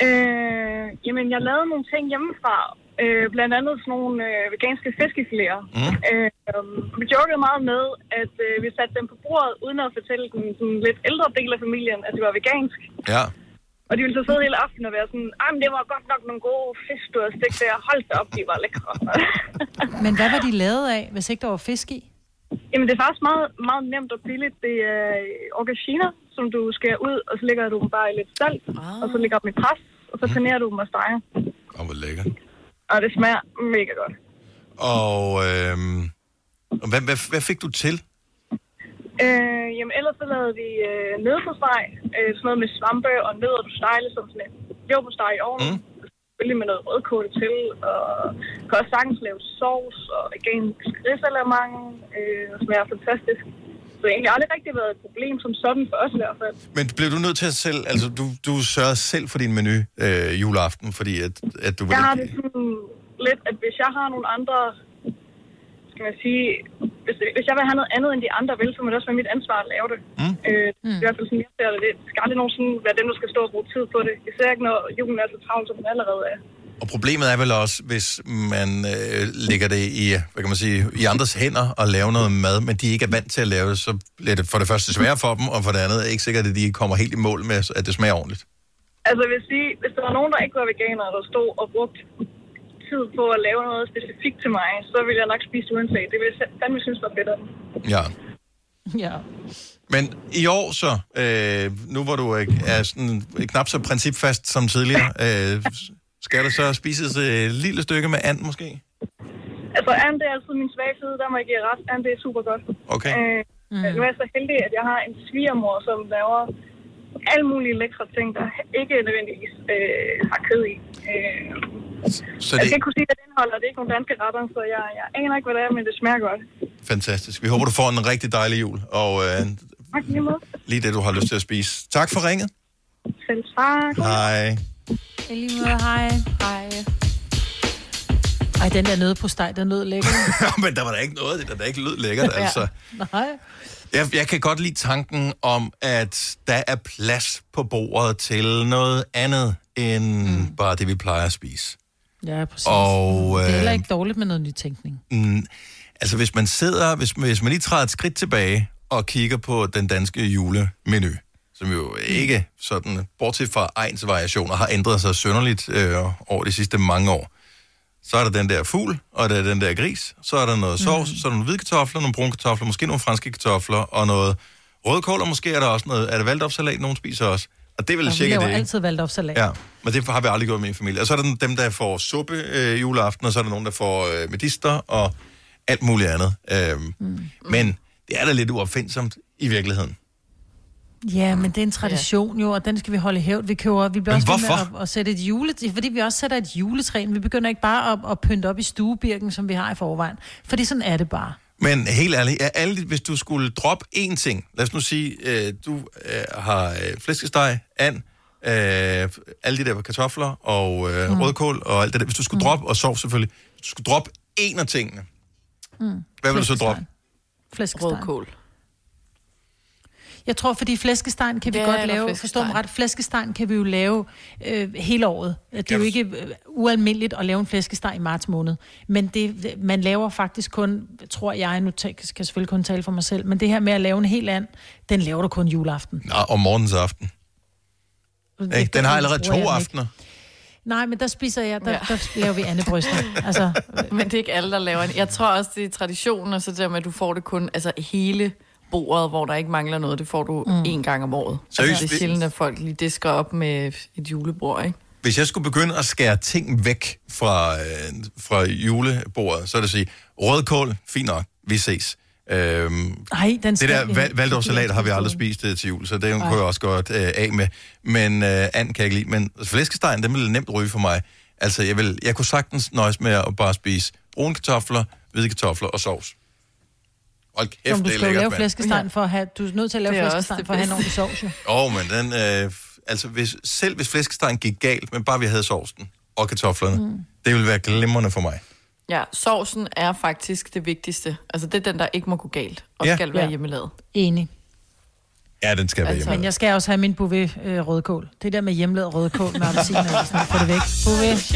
Øh, jamen, jeg lavede nogle ting hjemmefra. Øh, blandt andet sådan nogle øh, veganske fiskefiléer. Mm. Øh, vi jokede meget med, at øh, vi satte dem på bordet, uden at fortælle den sådan lidt ældre del af familien, at det var vegansk. Ja. Og de ville så sidde hele aftenen og være sådan, ej, men det var godt nok nogle gode fisk, du har stegt der. Hold da op, de var lækre. Men hvad var de lavet af, hvis ikke der var fisk i? Jamen, det er faktisk meget, meget nemt og billigt. Det er auberginer, som du skærer ud, og så lægger du dem bare i lidt salt, ah. og så lægger du dem i pres, og så panerer du dem og steger. Åh, hvor lækker. Og det smager mega godt. Og øh, hvad, hvad, hvad fik du til? Øh, jamen, ellers så lavede vi øh, nødpostej, øh, sådan noget med svampe og nødder, du stejle som sådan en leverpostej i ovnen. Mm. Selvfølgelig med noget rødkål til, og kan også sagtens lave sovs og vegansk risalamang, øh, og smager fantastisk. Så det har egentlig aldrig rigtig været et problem som sådan for os i hvert fald. Men blev du nødt til at selv, altså du, du sørgede selv for din menu øh, juleaften, fordi at, at du Jeg har var det sådan lidt, at hvis jeg har nogle andre, skal man sige, hvis, hvis jeg vil have noget andet end de andre vil, så må det også være mit ansvar at lave det. Mm. Øh, I hvert fald sådan, jeg ser det. Det skal aldrig nogensinde være dem, der skal stå og bruge tid på det. Især ikke, når julen er så travlt, som den allerede er. Og problemet er vel også, hvis man øh, lægger det i, hvad kan man sige, i andres hænder og laver noget mad, men de ikke er vant til at lave det, så bliver det for det første sværere for dem, og for det andet er det ikke sikkert, at de kommer helt i mål med, at det smager ordentligt. Altså, jeg vil sige, hvis der var nogen, der ikke var veganere, der stod og brugte tid på at lave noget specifikt til mig, så ville jeg nok spise det uanset. Det ville jeg fandme synes var dem. Ja. Ja. Men i år så, øh, nu hvor du er, er sådan knap så principfast som tidligere, øh, skal der så spises et lille stykke med and måske? Altså, and det er altid min svage side, der må jeg give ret. And det er super godt. Okay. Øh, mm. Nu er jeg så heldig, at jeg har en svigermor, som laver alle mulige lækre ting, der ikke nødvendigvis øh, har kød i. Øh, Så Jeg det skal ikke kunne sige, hvad det indeholder. Det er ikke nogle danske retter, så jeg, jeg aner ikke, hvad det er, men det smager godt. fantastisk. Vi håber, du får en rigtig dejlig jul, og øh, Tak lige måde. lige det, du har lyst til at spise. Tak for ringet. Selv tak. Hej. I lige måde, hej. Hej. Ej, den der nød på steg, den nød lækker. Men der var der ikke noget, der, der ikke lød lækkert, altså. Nej. Jeg, jeg kan godt lide tanken om, at der er plads på bordet til noget andet end mm. bare det, vi plejer at spise. Ja, præcis. Og, Det er heller øh, ikke dårligt med noget nytænkning. Mm, altså, hvis man sidder, hvis, hvis man lige træder et skridt tilbage og kigger på den danske julemenu, som jo ikke sådan, bortset fra egens variationer, har ændret sig sønderligt øh, over de sidste mange år. Så er der den der fugl, og der er den der gris, så er der noget sovs, mm. så er der nogle hvide kartofler, nogle brune kartofler, måske nogle franske kartofler, og noget rødkål, og måske er der også noget, er der valdopsalat, nogen spiser også. Og det er vel Og laver det, ikke? altid valgt Ja, men det har vi aldrig gjort med min familie. Og så er der dem, der får suppe øh, juleaften, og så er der nogen, der får øh, medister og alt muligt andet. Øhm, mm. Men det er da lidt uopfindsomt i virkeligheden. Ja, men det er en tradition jo, og den skal vi holde i hævd. Vi, køber, vi bliver Men også ved med hvorfor? at, at, sætte et jule, fordi vi også sætter et juletræ. Vi begynder ikke bare at, at pynte op i stuebirken, som vi har i forvejen. Fordi sådan er det bare. Men helt ærligt, er alle, hvis du skulle droppe én ting, lad os nu sige, øh, du øh, har øh, flæskesteg, and, øh, alle de der kartofler og øh, mm. rødkål og alt det der. Hvis du skulle mm. droppe, og sovs selvfølgelig, hvis du skulle droppe en af tingene, Mm. hvad vil du så droppe? Flæskesteg. Rødkål. Jeg tror, fordi flæskestegen kan vi Ja, godt lave, forstå mig ret, flæskestegen kan vi jo lave øh, hele året. Det er jo Ja. ikke øh, ualmindeligt at lave en flæskesteg i marts måned. Men det, man laver faktisk kun, tror jeg, nu skal jeg selvfølgelig kun tale for mig selv, men det her med at lave en helt and, den laver du kun juleaften. Nå, om morgens aften. Ikke? Den har allerede to den ikke. aftener. Nej, men der spiser jeg, der, der laver vi andebryster. Altså, Men det er ikke alle, der laver en. Jeg tror også, det er traditionen, og så det der med, at du får det kun altså hele bordet, hvor der ikke mangler noget, det får du Mm. mm. én gang om året. Seriøst? Altså, det er sjældent, at folk lige disker op med et julebord, ikke? Hvis jeg skulle begynde at skære ting væk fra, øh, fra julebordet, så er det at sige, rødkål, fint nok, vi ses. Øhm, Ej, den det der val- valdårssalat har vi aldrig spist øh, til jul, så det kunne jeg også godt øh, af med. Men øh, and kan jeg ikke lide. Men flæskestegen, den ville nemt ryge for mig. Altså, jeg, vil, jeg kunne sagtens nøjes med at bare spise brune kartofler, hvide kartofler og sovs. Hold kæft, Jamen, du det er skal lækkert, lave mand. flæskesteg for at have... Du er nødt til at lave Det er også flæskesteg det for at have en ordentlig sovs, jo. Åh, oh, men den... Øh, altså, hvis, selv hvis flæskestegen gik galt, men bare vi havde sovsen og kartoflerne, mm. det ville være glimrende for mig. Ja, sovsen er faktisk det vigtigste. Altså, det er den, der ikke må gå galt, og Ja. skal være Ja. hjemmelavet. Enig. Ja, den skal være Altså, hjemme. Men jeg skal også have min bouvet øh, rødkål. Det der med hjemmelavet rødkål med appelsiner, og sådan, få det væk. Bouvet.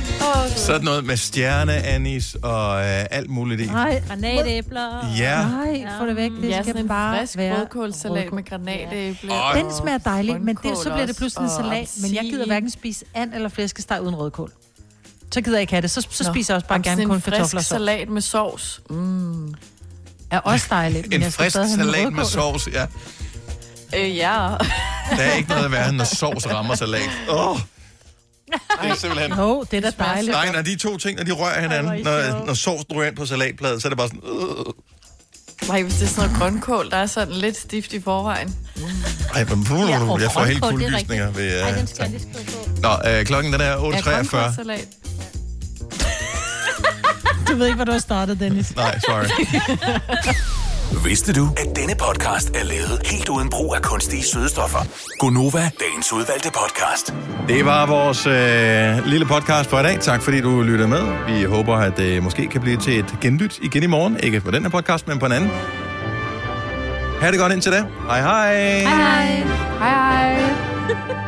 Sådan noget med stjerneanis og øh, alt muligt i. Nej, Granatæbler. Ja. Nej, få det væk. Det Ja, skal bare frisk være rødkålsalat med granatæble. Øj. Den smager dejlig, men det, så bliver det pludselig en salat. Men jeg gider hverken spise and eller flæskesteg uden rødkål. Så gider jeg ikke have det. Så, så Nå. spiser jeg også bare gerne kun kartofler og sovs. salat med sovs. Mm. Er også dejligt, men En frisk salat med sovs, ja. Øh, ja. Der er ikke noget værre, end når sovs rammer salat. Åh, oh, det er simpelthen... Jo, det er da dejligt. Nej, når de to ting, når de rører hinanden, hvor når, når sovsen ryger ind på salatbladet, så er det bare sådan... Øh. Nej, hvis det er sådan noget grønkål, der er sådan lidt stift i forvejen. Ej, men puh, Ja, og jeg får helt er kuldegysninger ved... Ej, den Uh, skal jeg lige skrive på. Nå, øh, klokken den er Ja, 8.43. grønkålsalat. Du ved ikke, hvad du har startet, Dennis. Nej, sorry. Vidste du, at denne podcast er lavet helt uden brug af kunstige sødestoffer? Gonova, dagens udvalgte podcast. Det var vores øh, lille podcast for i dag. Tak fordi du lyttede med. Vi håber, at det måske kan blive til et genlyt igen i morgen. Ikke på den her podcast, men på en anden. Ha' det godt indtil da. Hej hej. Hej hej. Hej hej.